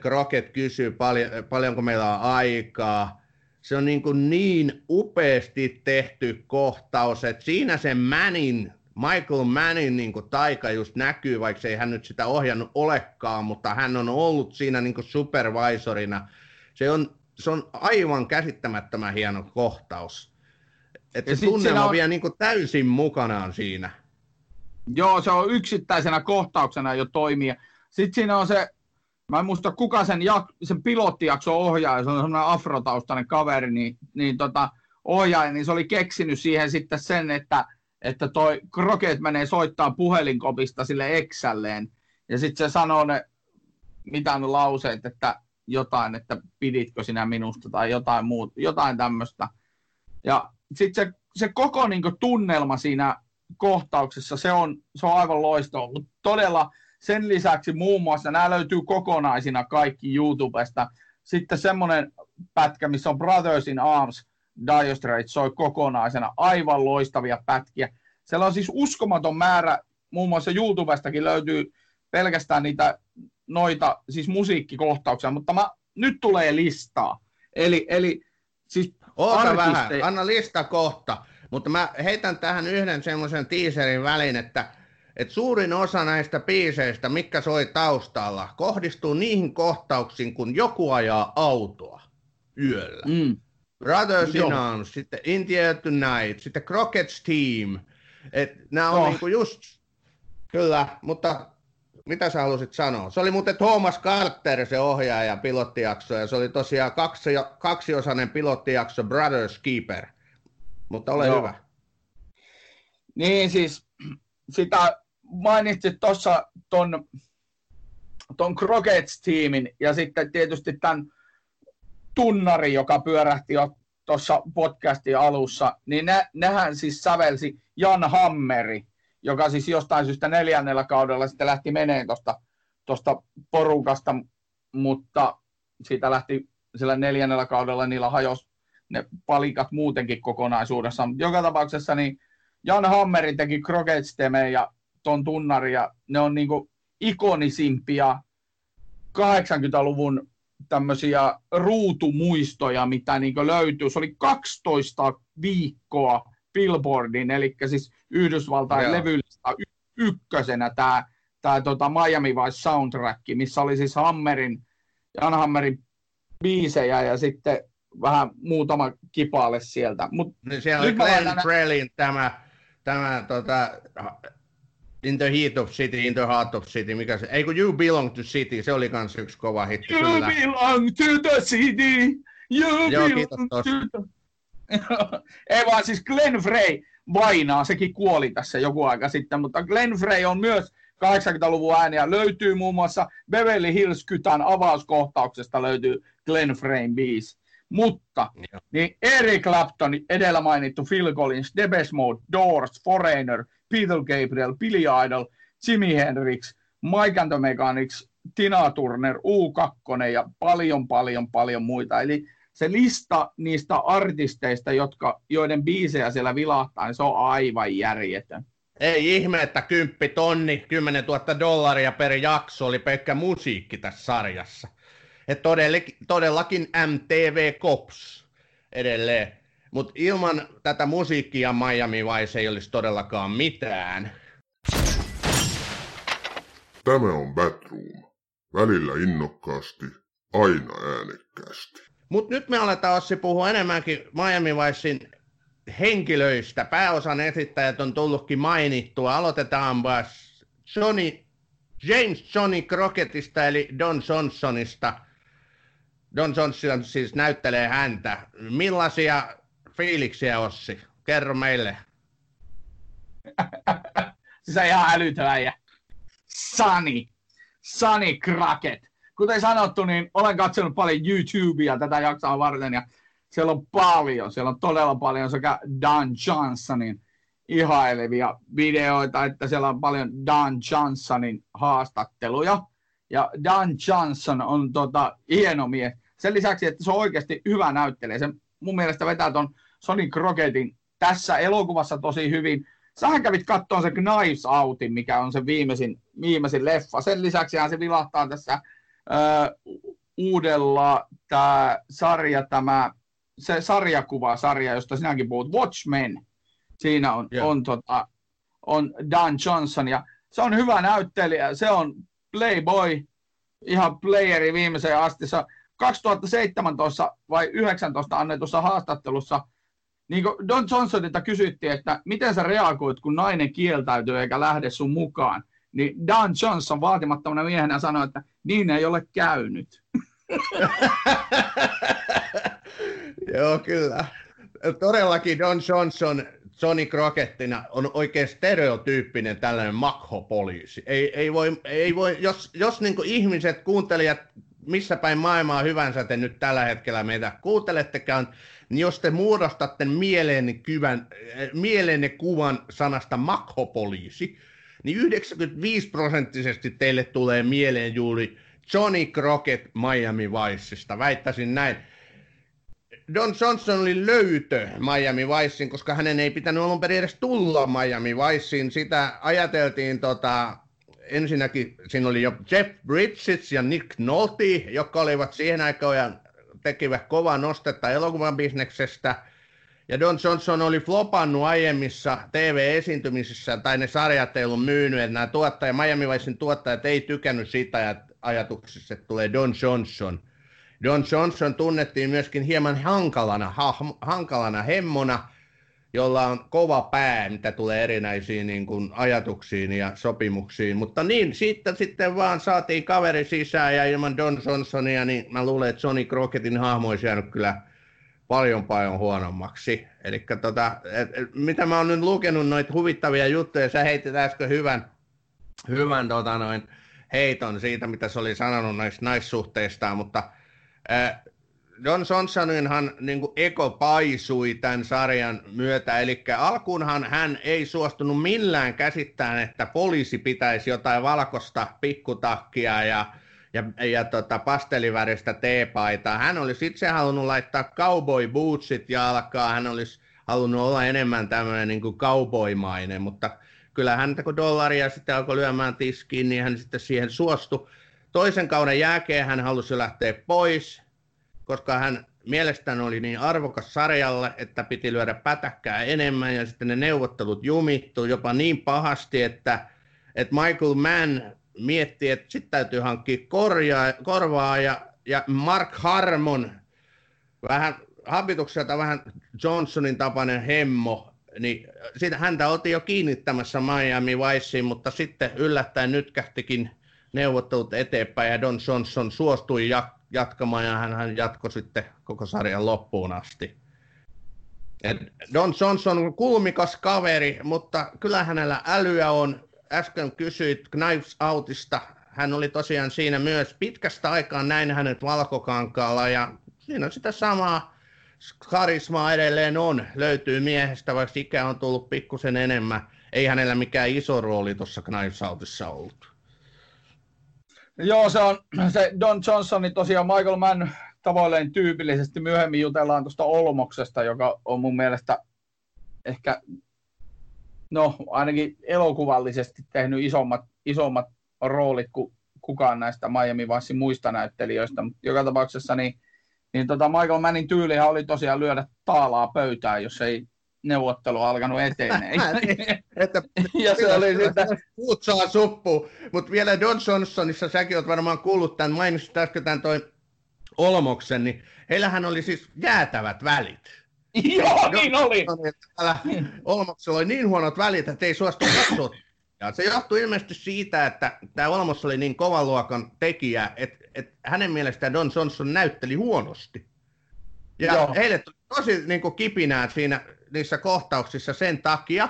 Kroket kysyy paljon, paljonko meillä on aikaa. Se on niin, kuin niin upeasti tehty kohtaus, että siinä se Manin Michael Mannin niin kuin, taika just näkyy, vaikka ei hän nyt sitä ohjannut olekaan, mutta hän on ollut siinä niin kuin supervisorina. Se on, se on aivan käsittämättömän hieno kohtaus. Että se tunnelma on... vielä niin kuin täysin mukanaan siinä. Joo, se on yksittäisenä kohtauksena jo toimia. Sitten siinä on se, mä en muista kuka sen, jak- sen pilottijakso ohjaaja, se on semmoinen afrotaustainen kaveri, niin, niin tota, ohjaaja, niin se oli keksinyt siihen sitten sen, että että toi Kroket menee soittaa puhelinkopista sille Exälleen, ja sitten se sanoo ne, mitä ne lauseet, että jotain, että piditkö sinä minusta tai jotain muuta, jotain tämmöistä. Ja sitten se, se koko niin tunnelma siinä kohtauksessa, se on, se on aivan loistava, mutta todella sen lisäksi muun muassa nämä löytyy kokonaisina kaikki YouTubesta. sitten semmoinen pätkä, missä on Brothers in Arms, Dire Straits soi kokonaisena, aivan loistavia pätkiä. Siellä on siis uskomaton määrä, muun muassa YouTubestakin löytyy pelkästään niitä noita, siis musiikkikohtauksia, mutta mä, nyt tulee listaa. Eli, eli siis Oota vähän, anna lista kohta. Mutta mä heitän tähän yhden semmoisen teaserin välin, että, että suurin osa näistä biiseistä, mikä soi taustalla, kohdistuu niihin kohtauksiin, kun joku ajaa autoa yöllä. Mm. Brothers in Arms, sitten India Tonight, sitten Crockett's Team. Et nämä on oh. niinku just, kyllä, mutta mitä sä halusit sanoa? Se oli muuten Thomas Carter se ohjaaja pilottijakso, ja se oli tosiaan kaksi, kaksiosainen pilottijakso Brothers Keeper. Mutta ole Joo. hyvä. Niin siis, sitä mainitsit tuossa ton, ton Crockets-tiimin ja sitten tietysti tämän tunnari, joka pyörähti jo tuossa podcastin alussa, niin ne, nehän siis sävelsi Jan Hammeri, joka siis jostain syystä neljännellä kaudella sitten lähti meneen tuosta tosta porukasta, mutta siitä lähti sillä neljännellä kaudella niillä hajos ne palikat muutenkin kokonaisuudessaan. Joka tapauksessa niin Jan Hammeri teki Crockett ja ton tunnari, ja ne on niinku ikonisimpia 80-luvun tämmöisiä ruutumuistoja, mitä niinku löytyy. Se oli 12 viikkoa Billboardin, eli siis Yhdysvaltain levyllistä y- ykkösenä tämä tää tota Miami Vice soundtrack, missä oli siis Hammerin, Jan Hammerin biisejä ja sitten vähän muutama kipaale sieltä. Mut niin siellä oli Glenn. Frelin tämä, tämä tota, In the Heat of City, In the Heart of City, mikä se, ei kun You Belong to City, se oli kans yksi kova hitti. You kyllä. belong to the city, you Joo, belong to the... ei vaan siis Glenn Frey vainaa, sekin kuoli tässä joku aika sitten, mutta Glenn Frey on myös 80-luvun ääniä. Löytyy muun muassa Beverly Hills Kytän avauskohtauksesta löytyy Glenn Freyn biisi. Mutta niin Eric Clapton, edellä mainittu Phil Collins, Debes Mode, Doors, Foreigner, Peter Gabriel, Billy Idol, Jimi Hendrix, Mike and the Mechanics, Tina Turner, U2 ja paljon, paljon, paljon muita. Eli se lista niistä artisteista, jotka, joiden biisejä siellä vilahtaa, niin se on aivan järjetön. Ei ihme, että kymppi tonni, 10 000 dollaria per jakso oli pelkkä musiikki tässä sarjassa. Et todellakin, todellakin MTV Cops edelleen. Mutta ilman tätä musiikkia Miami Vice ei olisi todellakaan mitään. Tämä on Batroom. Välillä innokkaasti, aina äänekkäästi. Mutta nyt me aletaan Ossi puhua enemmänkin Miami Vicein henkilöistä. Pääosan esittäjät on tullutkin mainittua. Aloitetaanpa Johnny, James Johnny Crockettista eli Don Johnsonista – Don Johnson siis näyttelee häntä. Millaisia fiiliksiä, Ossi? Kerro meille. on ihan älytön äijä. Sunny. Sunny Crockett. Kuten sanottu, niin olen katsonut paljon YouTubea tätä jaksoa varten ja siellä on paljon, siellä on todella paljon sekä Don Johnsonin ihailevia videoita, että siellä on paljon Don Johnsonin haastatteluja. Ja Don Johnson on tota, hieno mies sen lisäksi, että se on oikeasti hyvä näyttelijä. Se mun mielestä vetää ton Sonic Crocketin tässä elokuvassa tosi hyvin. Sähän kävit kattoon se Knives Outin, mikä on se viimeisin, viimeisin leffa. Sen lisäksi se vilahtaa tässä ö, uudella tämä sarja, tämä se sarjakuva-sarja, josta sinäkin puhut, Watchmen. Siinä on, yeah. on, tota, on Dan Johnson ja se on hyvä näyttelijä. Se on playboy, ihan playeri viimeiseen asti. Se 2017 vai 2019 annetussa haastattelussa niin kuin Don Johnsonilta kysyttiin, että miten sä reagoit, kun nainen kieltäytyy eikä lähde sun mukaan. Niin Don Johnson vaatimattomana miehenä sanoi, että niin ei ole käynyt. Joo, kyllä. Todellakin Don Johnson Johnny Crockettina on oikein stereotyyppinen tällainen makhopoliisi. Ei, ei voi, ei voi, jos, jos niin ihmiset, kuuntelijat missä päin maailmaa hyvänsä te nyt tällä hetkellä meitä kuuntelettekaan, niin jos te muodostatte mieleenne, kyvän, äh, mieleenne kuvan sanasta makhopoliisi, niin 95 prosenttisesti teille tulee mieleen juuri Johnny Crockett Miami Viceista, väittäisin näin. Don Johnson oli löytö Miami Vicein, koska hänen ei pitänyt alun perin edes tulla Miami Viceen. Sitä ajateltiin tota, ensinnäkin, siinä oli jo Jeff Bridges ja Nick Nolte, jotka olivat siihen aikaan tekivät kovaa nostetta elokuvan bisneksestä. Ja Don Johnson oli flopannut aiemmissa TV-esiintymisissä, tai ne sarjat ei ollut myynyt, että nämä tuottaja, Miami Vicein tuottajat ei tykännyt siitä ajatuksessa, että tulee Don Johnson – Don Johnson tunnettiin myöskin hieman hankalana, ha, hankalana hemmona, jolla on kova pää, mitä tulee erinäisiin niin kuin, ajatuksiin ja sopimuksiin. Mutta niin, siitä sitten vaan saatiin kaveri sisään ja ilman Don Johnsonia, niin mä luulen, että Johnny Crocketin hahmo olisi jäänyt kyllä paljon paljon huonommaksi. Eli tota, mitä mä oon nyt lukenut noita huvittavia juttuja, sä heitit äsken hyvän, hyvän tota, noin, heiton siitä, mitä se oli sanonut näistä naissuhteistaan, mutta – Don Johnsoninhan niin eko paisui tämän sarjan myötä, eli alkuunhan hän ei suostunut millään käsittämään, että poliisi pitäisi jotain valkoista pikkutakkia ja, ja, ja tota, pasteliväristä teepaitaa. Hän olisi itse halunnut laittaa cowboy bootsit jalkaa, hän olisi halunnut olla enemmän tämmöinen niin cowboymainen, mutta kyllä hän kun dollaria sitten alkoi lyömään tiskiin, niin hän sitten siihen suostui. Toisen kauden jälkeen hän halusi lähteä pois, koska hän mielestäni oli niin arvokas sarjalle, että piti lyödä pätäkkää enemmän ja sitten ne neuvottelut jumittu jopa niin pahasti, että, että Michael Mann mietti, että sitten täytyy hankkia korjaa, korvaa ja, ja Mark Harmon, vähän habitukselta vähän Johnsonin tapainen hemmo, niin siitä häntä oltiin jo kiinnittämässä Miami Viceen, mutta sitten yllättäen nytkähtikin neuvottelut eteenpäin ja Don Johnson suostui jatkamaan ja hän, hän jatkoi sitten koko sarjan loppuun asti. Et Don Johnson on kulmikas kaveri, mutta kyllä hänellä älyä on. Äsken kysyit Knives Outista. Hän oli tosiaan siinä myös pitkästä aikaa näin hänet valkokankaalla ja siinä sitä samaa karismaa edelleen on. Löytyy miehestä, vaikka ikä on tullut pikkusen enemmän. Ei hänellä mikään iso rooli tuossa Knives Outissa ollut. Joo, se on se Don Johnson, niin tosiaan Michael Mann tavoilleen tyypillisesti myöhemmin jutellaan tuosta Olmoksesta, joka on mun mielestä ehkä, no ainakin elokuvallisesti tehnyt isommat, isommat roolit kuin kukaan näistä Miami Vicein muista näyttelijöistä, mutta joka tapauksessa niin, niin tota Michael Mannin tyylihän oli tosiaan lyödä taalaa pöytään, jos ei neuvottelu alkanut etenee. että ja se oli sitä... Putsaa suppu. Mutta vielä Don Johnsonissa, säkin olet varmaan kuullut tämän, mainitsit äsken tämän toi Olmoksen, niin heillähän oli siis jäätävät välit. Joo, niin oli. Olmoksella oli niin huonot välit, että ei suostu katsoa. Ja se johtui ilmeisesti siitä, että tämä Olmos oli niin kovan luokan tekijä, että, että hänen mielestään Don Johnson näytteli huonosti. Ja Joo. heille tuli tosi niin kuin, kipinää siinä niissä kohtauksissa sen takia.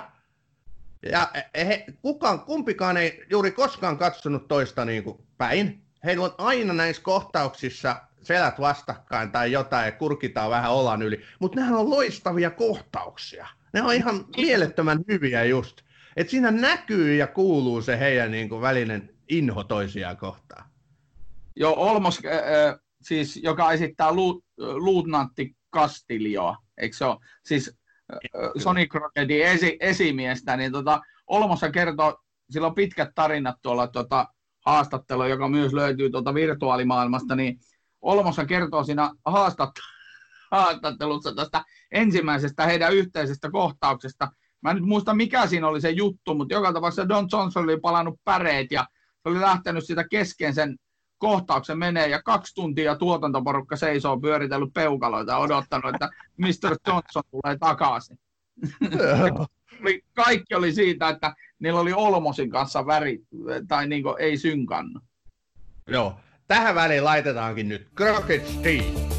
Ja he, kukaan, kumpikaan ei juuri koskaan katsonut toista niin kuin päin. Heillä on aina näissä kohtauksissa selät vastakkain tai jotain ja kurkitaan vähän olan yli. Mutta nehän on loistavia kohtauksia. Ne on ihan mielettömän hyviä just. Että siinä näkyy ja kuuluu se heidän niin kuin, välinen inho toisiaan kohtaan. Joo, Olmos, äh, siis, joka esittää lu, luutnantti Castilloa, eikö se ole? Siis Sonic Rocketin esi, esimiestä, niin tota, Olmossa kertoo, sillä on pitkät tarinat tuolla tota, haastattelu, joka myös löytyy tuolta virtuaalimaailmasta, niin Olmossa kertoo siinä haastat, haastattelussa tästä ensimmäisestä heidän yhteisestä kohtauksesta. Mä en nyt muista, mikä siinä oli se juttu, mutta joka tapauksessa Don Johnson oli palannut päreet ja se oli lähtenyt sitä kesken sen kohtauksen menee ja kaksi tuntia tuotantoporukka seisoo pyöritellyt peukaloita ja odottanut, että Mr. Johnson tulee takaisin. Kaikki oli siitä, että niillä oli Olmosin kanssa väri, tai niin ei synkannut. Joo, tähän väliin laitetaankin nyt Crockett Steve.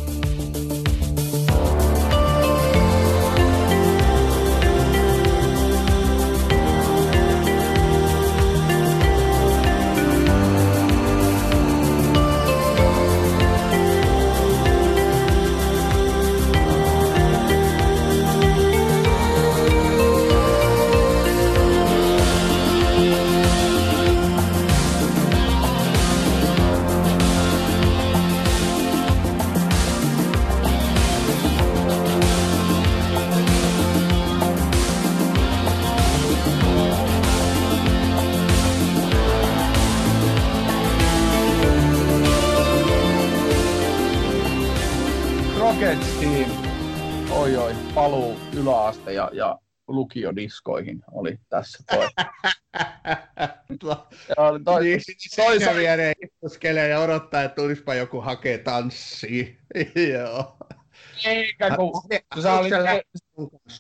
Lukiodiskoihin oli tässä toi. ja niin, toisa viereen istuskelee ja odottaa, että tulispa joku hakee tanssia. Joo. Eikä kun, sä olit...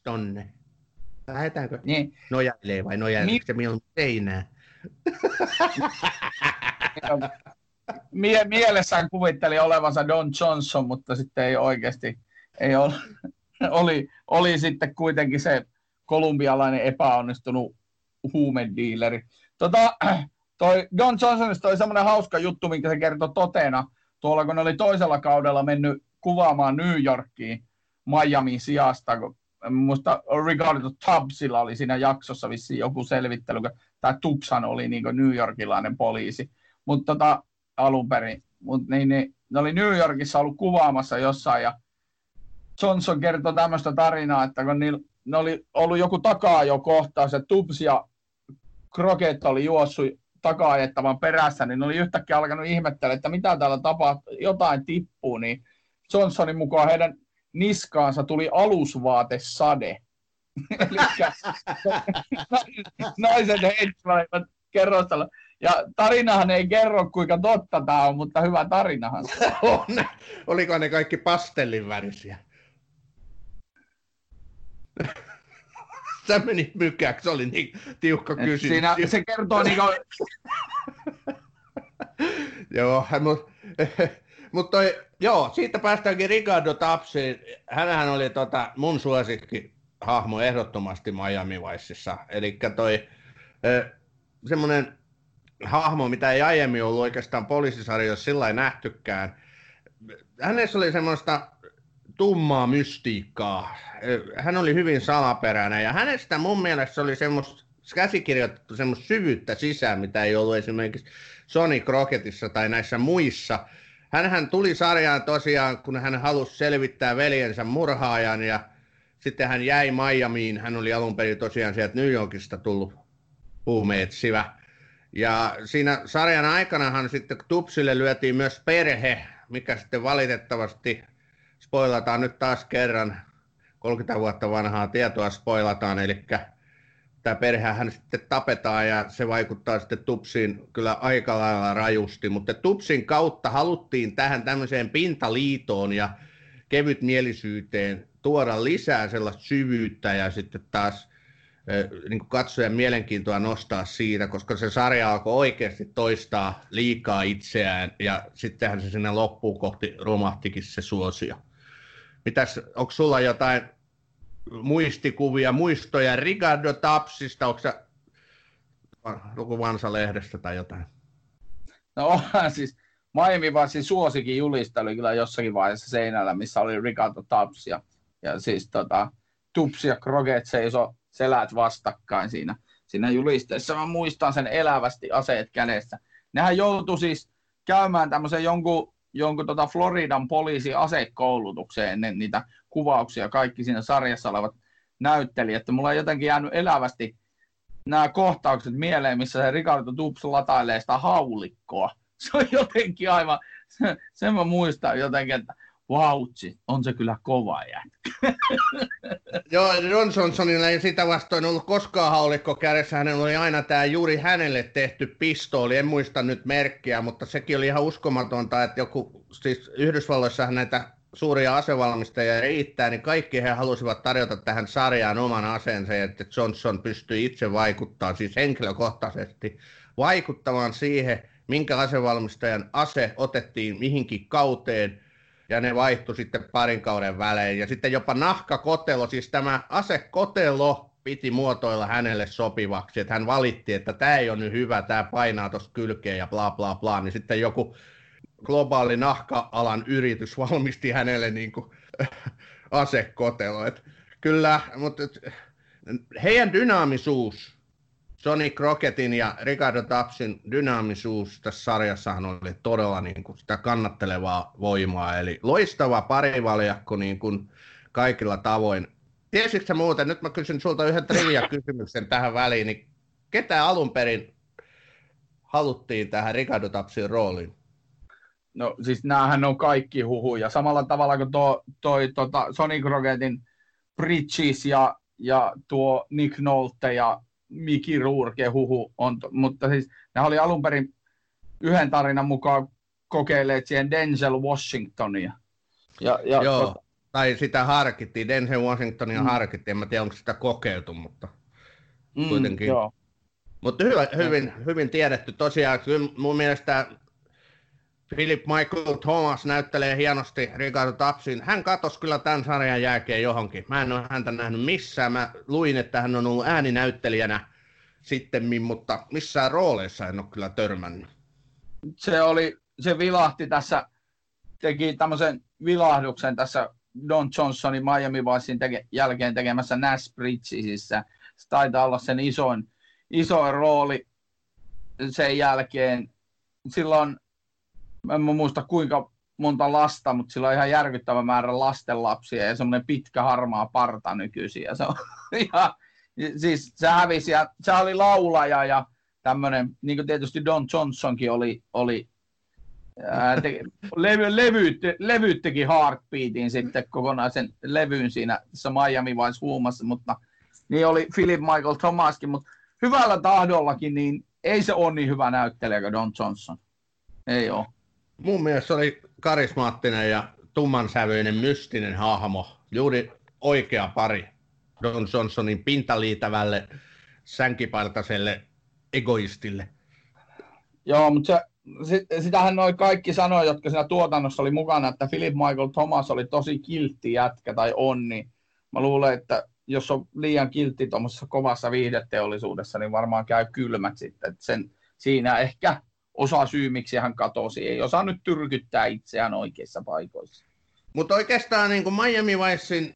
tonne. Lähetäänkö? Niin. Nojailee vai nojailee Mi- se mieluummin seinää? Mie- mielessään kuvitteli olevansa Don Johnson, mutta sitten ei oikeasti, ei ole, oli, oli sitten kuitenkin se kolumbialainen epäonnistunut huumediileri. Tota, toi Don Johnsonista oli semmoinen hauska juttu, minkä se kertoi totena, tuolla kun ne oli toisella kaudella mennyt kuvaamaan New Yorkiin Miamin sijasta, kun muista Ricardo Tubbsilla oli siinä jaksossa vissiin joku selvittely, tai Tubbshan oli niin New Yorkilainen poliisi, mutta tota, alun perin. Mut niin, niin, ne oli New Yorkissa ollut kuvaamassa jossain, ja Johnson kertoi tämmöistä tarinaa, että kun niillä, ne oli ollut joku takaa jo kohtaus, että Tubbs ja Crockett oli juossut takaa perässä, niin ne oli yhtäkkiä alkanut ihmettellä, että mitä täällä tapahtuu, jotain tippuu, niin Johnsonin mukaan heidän niskaansa tuli alusvaatesade. Eli naiset heittelevät kerrostalla. Ja tarinahan ei kerro, kuinka totta tämä on, mutta hyvä tarinahan. on. Oliko ne kaikki pastellin värisiä? Sä meni mykäksi, se oli niin tiukka kysymys. Siinä, se kertoo niin kuin... Joo, mutta mut toi, joo, siitä päästäänkin Ricardo Tapsiin. Hänhän oli tota, mun suosikki hahmo ehdottomasti Miami Viceissa. Eli toi semmoinen hahmo, mitä ei aiemmin ollut oikeastaan poliisisarjoissa sillä nähtykään. Hänessä oli semmoista tummaa mystiikkaa. Hän oli hyvin salaperäinen ja hänestä mun mielestä oli semmoista käsikirjoitettu semmoista syvyyttä sisään, mitä ei ollut esimerkiksi Sony Crocketissa tai näissä muissa. Hänhän tuli sarjaan tosiaan, kun hän halusi selvittää veljensä murhaajan ja sitten hän jäi Miamiin. Hän oli alun perin tosiaan sieltä New Yorkista tullut huumeetsivä. Ja siinä sarjan aikanahan sitten Tupsille lyötiin myös perhe, mikä sitten valitettavasti spoilataan nyt taas kerran, 30 vuotta vanhaa tietoa spoilataan, eli tämä perhehän sitten tapetaan ja se vaikuttaa sitten Tupsiin kyllä aika lailla rajusti, mutta Tupsin kautta haluttiin tähän tämmöiseen pintaliitoon ja kevytmielisyyteen tuoda lisää sellaista syvyyttä ja sitten taas niin katsojan mielenkiintoa nostaa siitä, koska se sarja alkoi oikeasti toistaa liikaa itseään ja sittenhän se sinne loppuun kohti romahtikin se suosio. Mitäs, onko sulla jotain muistikuvia, muistoja Ricardo Tapsista, onko se joku Vansa-lehdestä tai jotain? No onhan siis, Miami Vicein suosikin julista oli kyllä jossakin vaiheessa seinällä, missä oli Ricardo Taps ja, ja siis tota, Tups ja Kroget seiso selät vastakkain siinä, siinä julisteessa. Mä muistan sen elävästi aseet kädessä. Nehän joutui siis käymään tämmöisen jonkun, jonkun tota Floridan poliisi asekoulutukseen ennen niitä kuvauksia, kaikki siinä sarjassa olevat näyttelijät. Mulla on jotenkin jäänyt elävästi nämä kohtaukset mieleen, missä se Ricardo Tups latailee sitä haulikkoa. Se on jotenkin aivan, sen mä muistan jotenkin, että vautsi, on se kyllä kova jätkä. Joo, Ron Johnsonilla ei sitä vastoin ollut koskaan haulikko kädessä. Hänellä oli aina tämä juuri hänelle tehty pistooli. En muista nyt merkkiä, mutta sekin oli ihan uskomatonta, että joku, siis Yhdysvalloissa näitä suuria asevalmistajia riittää, niin kaikki he halusivat tarjota tähän sarjaan oman aseensa, että Johnson pystyi itse vaikuttamaan, siis henkilökohtaisesti vaikuttamaan siihen, minkä asevalmistajan ase otettiin mihinkin kauteen – ja ne vaihtui sitten parin kauden välein. Ja sitten jopa nahkakotelo, siis tämä asekotelo piti muotoilla hänelle sopivaksi, että hän valitti, että tämä ei ole nyt hyvä, tämä painaa tuossa kylkeen ja bla bla bla, niin sitten joku globaali nahka-alan yritys valmisti hänelle niin kuin, asekotelo. Et kyllä, mutta heidän dynaamisuus Johnny Crocketin ja Ricardo Tapsin dynaamisuus tässä sarjassahan oli todella niin kuin sitä kannattelevaa voimaa, eli loistava parivaljakko niin kuin kaikilla tavoin. Tiesitkö muuten, nyt mä kysyn sulta yhden trivia-kysymyksen tähän väliin, niin ketä alun perin haluttiin tähän Ricardo Tapsin rooliin? No siis näähän on kaikki huhuja. Samalla tavalla kuin tuo, toi, tota, Sonic Rocketin Bridges ja, ja tuo Nick Nolte ja Miki Rourke huhu on, mutta siis ne oli alun perin yhden tarinan mukaan kokeilleet siihen Denzel Washingtonia. Ja, ja Joo, tot... tai sitä harkittiin, Denzel Washingtonia mm. harkittiin, en mä tiedä onko sitä kokeiltu, mutta mm, kuitenkin. Joo. Mutta hyvä, hyvin, hyvin tiedetty tosiaan, kyllä mun mielestä Philip Michael Thomas näyttelee hienosti Ricardo Tapsin. Hän katosi kyllä tämän sarjan jälkeen johonkin. Mä en ole häntä nähnyt missään. Mä luin, että hän on ollut ääninäyttelijänä sitten, mutta missään rooleissa en ole kyllä törmännyt. Se oli, se vilahti tässä, teki tämmöisen vilahduksen tässä Don Johnsonin Miami Vicein teke, jälkeen tekemässä Nash Bridgesissä. Se taitaa olla sen isoin, isoin rooli sen jälkeen. Silloin en muista kuinka monta lasta, mutta sillä on ihan järkyttävä määrä lastenlapsia ja semmoinen pitkä harmaa parta nykyisin. Ja se, on, ja, siis se hävisi ja se oli laulaja ja tämmöinen, niin kuin tietysti Don Johnsonkin oli, oli ää, levy, levyt, levyttekin Heartbeatin sitten kokonaisen levyyn siinä tässä Miami Vice huumassa, mutta niin oli Philip Michael Thomaskin, mutta hyvällä tahdollakin, niin ei se ole niin hyvä näyttelijä kuin Don Johnson. Ei ole mun mielestä oli karismaattinen ja tummansävyinen, mystinen hahmo. Juuri oikea pari Don Johnsonin pintaliitävälle, sänkipartaselle egoistille. Joo, mutta se, sitähän noin kaikki sanoi, jotka siinä tuotannossa oli mukana, että Philip Michael Thomas oli tosi kiltti jätkä tai on, niin mä luulen, että jos on liian kiltti tuommoisessa kovassa viihdeteollisuudessa, niin varmaan käy kylmät sitten. Sen, siinä ehkä osa syy, miksi hän katosi. Ei osaa nyt tyrkyttää itseään oikeissa paikoissa. Mutta oikeastaan niin kuin Miami Vicein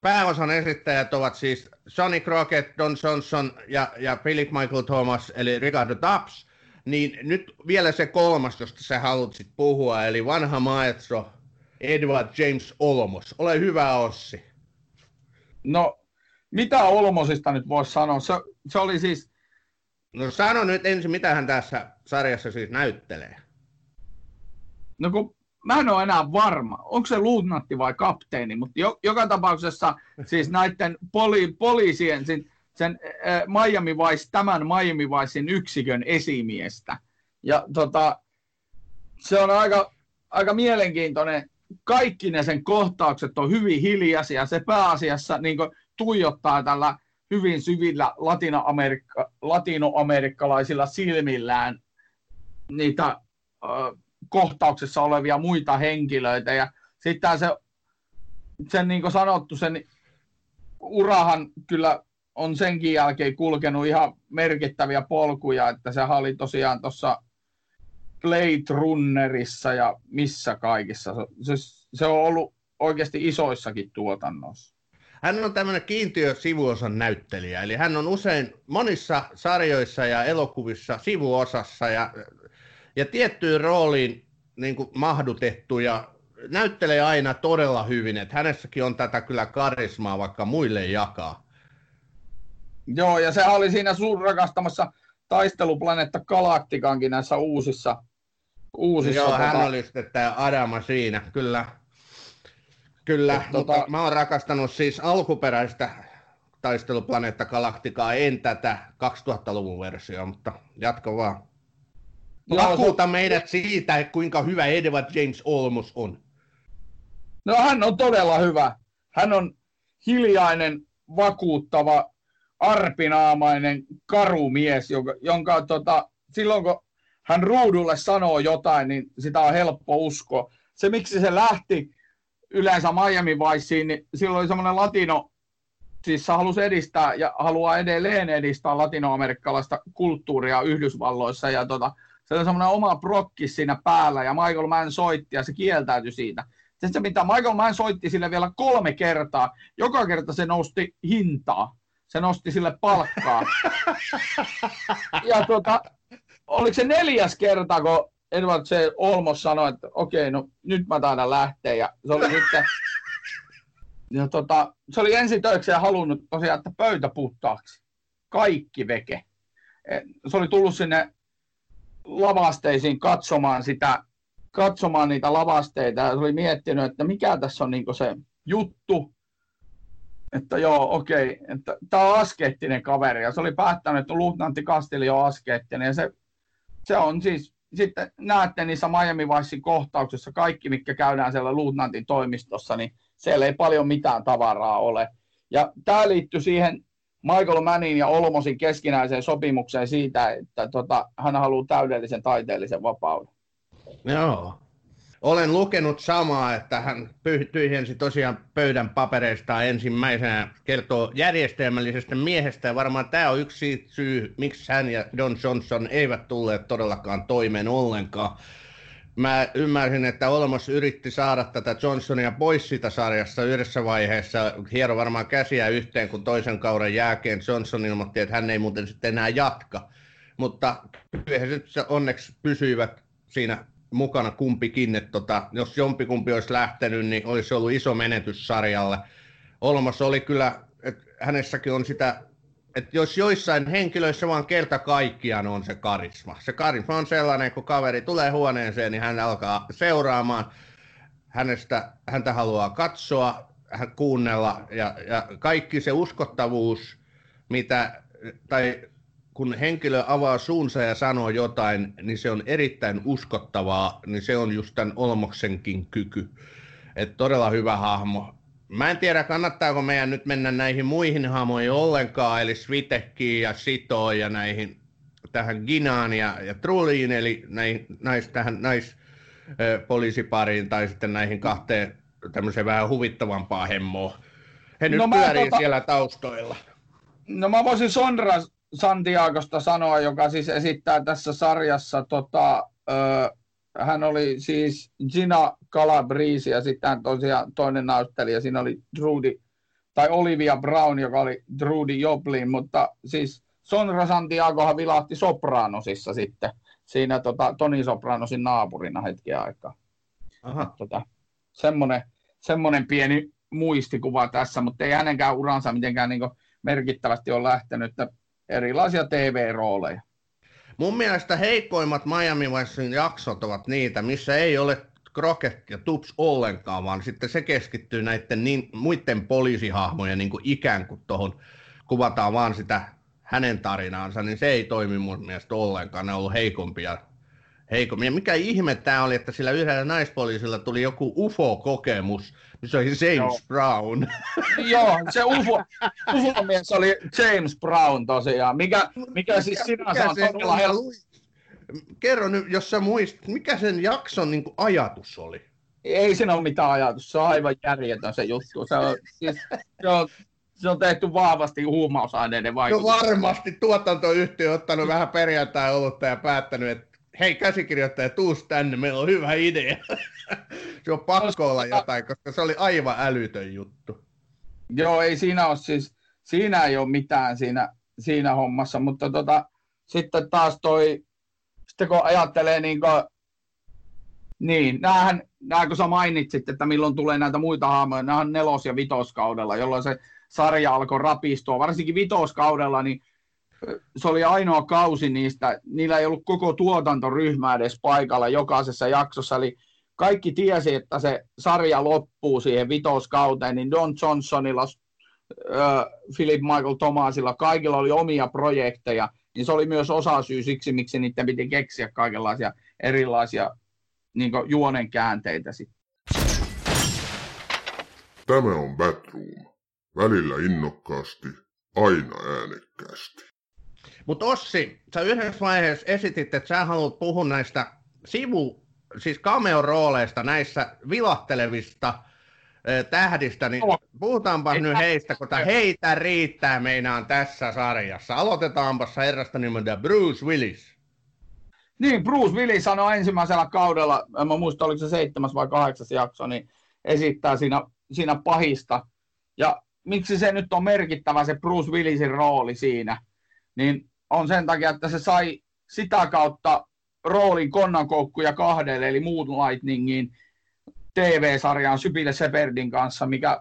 pääosan esittäjät ovat siis Sonny Crockett, Don Johnson ja, ja Philip Michael Thomas, eli Ricardo Taps. Niin nyt vielä se kolmas, josta sä halusit puhua, eli vanha maestro Edward James Olmos. Ole hyvä, Ossi. No, mitä Olmosista nyt voisi sanoa? Se, se oli siis No sano nyt ensin, mitä hän tässä sarjassa siis näyttelee. No kun mä en ole enää varma, onko se luutnantti vai kapteeni, mutta jo, joka tapauksessa siis näiden poli, poliisien, sen, sen äh, Miami Vice, tämän Miami Vicein yksikön esimiestä. Ja tota, se on aika, aika mielenkiintoinen. Kaikki ne sen kohtaukset on hyvin hiljaisia. Se pääasiassa niin tuijottaa tällä hyvin syvillä latinoamerikka, latinoamerikkalaisilla silmillään niitä kohtauksessa olevia muita henkilöitä. Ja sitten se, sen niin kuin sanottu, sen urahan kyllä on senkin jälkeen kulkenut ihan merkittäviä polkuja, että se oli tosiaan tuossa Blade Runnerissa ja missä kaikissa. Se, se on ollut oikeasti isoissakin tuotannoissa. Hän on tämmöinen kiintiö sivuosan näyttelijä, eli hän on usein monissa sarjoissa ja elokuvissa sivuosassa ja, ja tiettyyn rooliin niin kuin mahdutettu ja näyttelee aina todella hyvin, että hänessäkin on tätä kyllä karismaa, vaikka muille jakaa. Joo, ja se oli siinä sun rakastamassa taisteluplaneetta Galaktikankin näissä uusissa. uusissa Joo, tota... hän oli sitten tämä Adama siinä, kyllä. Kyllä, Et, mutta tota... mä oon rakastanut siis alkuperäistä taisteluplaneetta Galaktikaa, en tätä 2000-luvun versiota, mutta jatko vaan. Vakuuta meidät siitä, kuinka hyvä Edward James Olmos on. No hän on todella hyvä. Hän on hiljainen, vakuuttava, arpinaamainen, karumies, jonka, jonka tota, silloin kun hän ruudulle sanoo jotain, niin sitä on helppo uskoa. Se, miksi se lähti yleensä Miami Viceen, niin silloin oli semmoinen latino, siis se halusi edistää ja haluaa edelleen edistää latinoamerikkalaista kulttuuria Yhdysvalloissa ja tota, se oli semmoinen oma prokki siinä päällä ja Michael Mann soitti ja se kieltäytyi siitä. Sitten se, mitä Michael Mann soitti sille vielä kolme kertaa, joka kerta se nosti hintaa. Se nosti sille palkkaa. ja tota, oliko se neljäs kerta, kun Edward C. Olmos sanoi, että okei, no nyt mä taidan lähteä. Ja se oli sitten, ja tota, se oli ensi töikseen halunnut tosiaan, että pöytä puhtaaksi. Kaikki veke. Se oli tullut sinne lavasteisiin katsomaan sitä, katsomaan niitä lavasteita ja se oli miettinyt, että mikä tässä on niin se juttu. että joo, okei, että tämä on askeettinen kaveri, ja se oli päättänyt, että luutnantti Kasteli on askeettinen, ja se, se on siis, sitten näette niissä Miami Vicein kohtauksissa kaikki, mikä käydään siellä luutnantin toimistossa, niin siellä ei paljon mitään tavaraa ole. Ja tämä liittyy siihen Michael Mannin ja Olmosin keskinäiseen sopimukseen siitä, että tota, hän haluaa täydellisen taiteellisen vapauden. Joo. Olen lukenut samaa, että hän tyhjensi tosiaan pöydän papereista ensimmäisenä kertoo järjestelmällisestä miehestä ja varmaan tämä on yksi syy, miksi hän ja Don Johnson eivät tulleet todellakaan toimeen ollenkaan. Mä ymmärsin, että Olmos yritti saada tätä Johnsonia pois siitä sarjassa yhdessä vaiheessa. Hiero varmaan käsiä yhteen, kun toisen kauden jälkeen Johnson ilmoitti, että hän ei muuten sitten enää jatka. Mutta kyllä se onneksi pysyivät siinä mukana kumpikin, että tota, jos jompikumpi olisi lähtenyt, niin olisi ollut iso menetys sarjalle. Olmas oli kyllä, että hänessäkin on sitä, että jos joissain henkilöissä vaan kerta kaikkiaan on se karisma. Se karisma on sellainen, kun kaveri tulee huoneeseen, niin hän alkaa seuraamaan. Hänestä, häntä haluaa katsoa, hän kuunnella ja, ja kaikki se uskottavuus, mitä, tai kun henkilö avaa suunsa ja sanoo jotain, niin se on erittäin uskottavaa, niin se on just tämän Olmoksenkin kyky. Et todella hyvä hahmo. Mä en tiedä, kannattaako meidän nyt mennä näihin muihin hahmoihin ollenkaan, eli Svitekkiin ja Sitoon ja näihin tähän Ginaan ja, ja Truliin, eli näihin, näis, tähän naispoliisipariin tai sitten näihin kahteen tämmöiseen vähän huvittavampaa hemmoa. He nyt no pyörii tota... siellä taustoilla. No mä voisin Sondra Santiagosta sanoa, joka siis esittää tässä sarjassa, tota, ö, hän oli siis Gina Calabrese ja sitten tosiaan toinen näyttelijä, siinä oli Trudy, tai Olivia Brown, joka oli Trudy Joplin, mutta siis Sonra Santiagohan vilahti Sopranosissa sitten, siinä tota, Toni Sopranosin naapurina hetki aikaa. Aha. Tota, semmoinen, semmoinen pieni muistikuva tässä, mutta ei hänenkään uransa mitenkään niin merkittävästi ole lähtenyt, että erilaisia TV-rooleja. Mun mielestä heikoimmat Miami Vicein jaksot ovat niitä, missä ei ole Crockett ja Tups ollenkaan, vaan sitten se keskittyy näiden niin, muiden poliisihahmojen niin kuin ikään kuin tuohon, kuvataan vaan sitä hänen tarinaansa, niin se ei toimi mun mielestä ollenkaan. Ne on ollut heikompia heikommin. Ja mikä ihme tämä oli, että sillä yhdellä naispoliisilla tuli joku UFO-kokemus, se oli James Joo. Brown. Joo, se UFO, UFO-mies oli James Brown tosiaan, mikä, mikä siis sinänsä on todella helppo. Kerro nyt, jos sä muistat, mikä sen jakson niin kuin, ajatus oli? Ei siinä ole mitään ajatus, se on aivan järjetön se juttu. Se on, siis, se on, se on tehty vahvasti huumausaineiden vaikutuksesta. No varmasti tuotantoyhtiö on ottanut vähän perjantai olutta ja päättänyt, että hei käsikirjoittaja, tuus tänne, meillä on hyvä idea. se on pakko olla jotain, koska se oli aivan älytön juttu. Joo, ei siinä ole siis, siinä ei ole mitään siinä, siinä hommassa, mutta tota, sitten taas toi, sitten kun ajattelee niin kuin, niin, näähän, nää kun sä mainitsit, että milloin tulee näitä muita haamoja, nämä on nelos- ja vitoskaudella, jolloin se sarja alkoi rapistua, varsinkin vitoskaudella, niin se oli ainoa kausi niistä, niillä ei ollut koko tuotantoryhmää edes paikalla jokaisessa jaksossa, eli kaikki tiesi, että se sarja loppuu siihen vitoskauteen, niin Don Johnsonilla, äh, Philip Michael Thomasilla, kaikilla oli omia projekteja, niin se oli myös osa syy siksi, miksi niiden piti keksiä kaikenlaisia erilaisia niin juonen käänteitä. Tämä on Batroom. Välillä innokkaasti, aina äänekkäästi. Mutta Ossi, sä yhdessä vaiheessa esitit, että sä haluat puhua näistä sivu, siis cameo-rooleista, näissä vilahtelevista tähdistä, niin puhutaanpa nyt heistä, kun heitä riittää meinaan tässä sarjassa. Aloitetaanpa herrasta nimeltä Bruce Willis. Niin, Bruce Willis sanoi ensimmäisellä kaudella, en mä muista oliko se seitsemäs vai kahdeksas jakso, niin esittää siinä, siinä pahista. Ja miksi se nyt on merkittävä se Bruce Willisin rooli siinä, niin on sen takia, että se sai sitä kautta roolin konnankoukkuja kahdelle, eli Moonlightningin TV-sarjaan Sypille Seperdin kanssa, mikä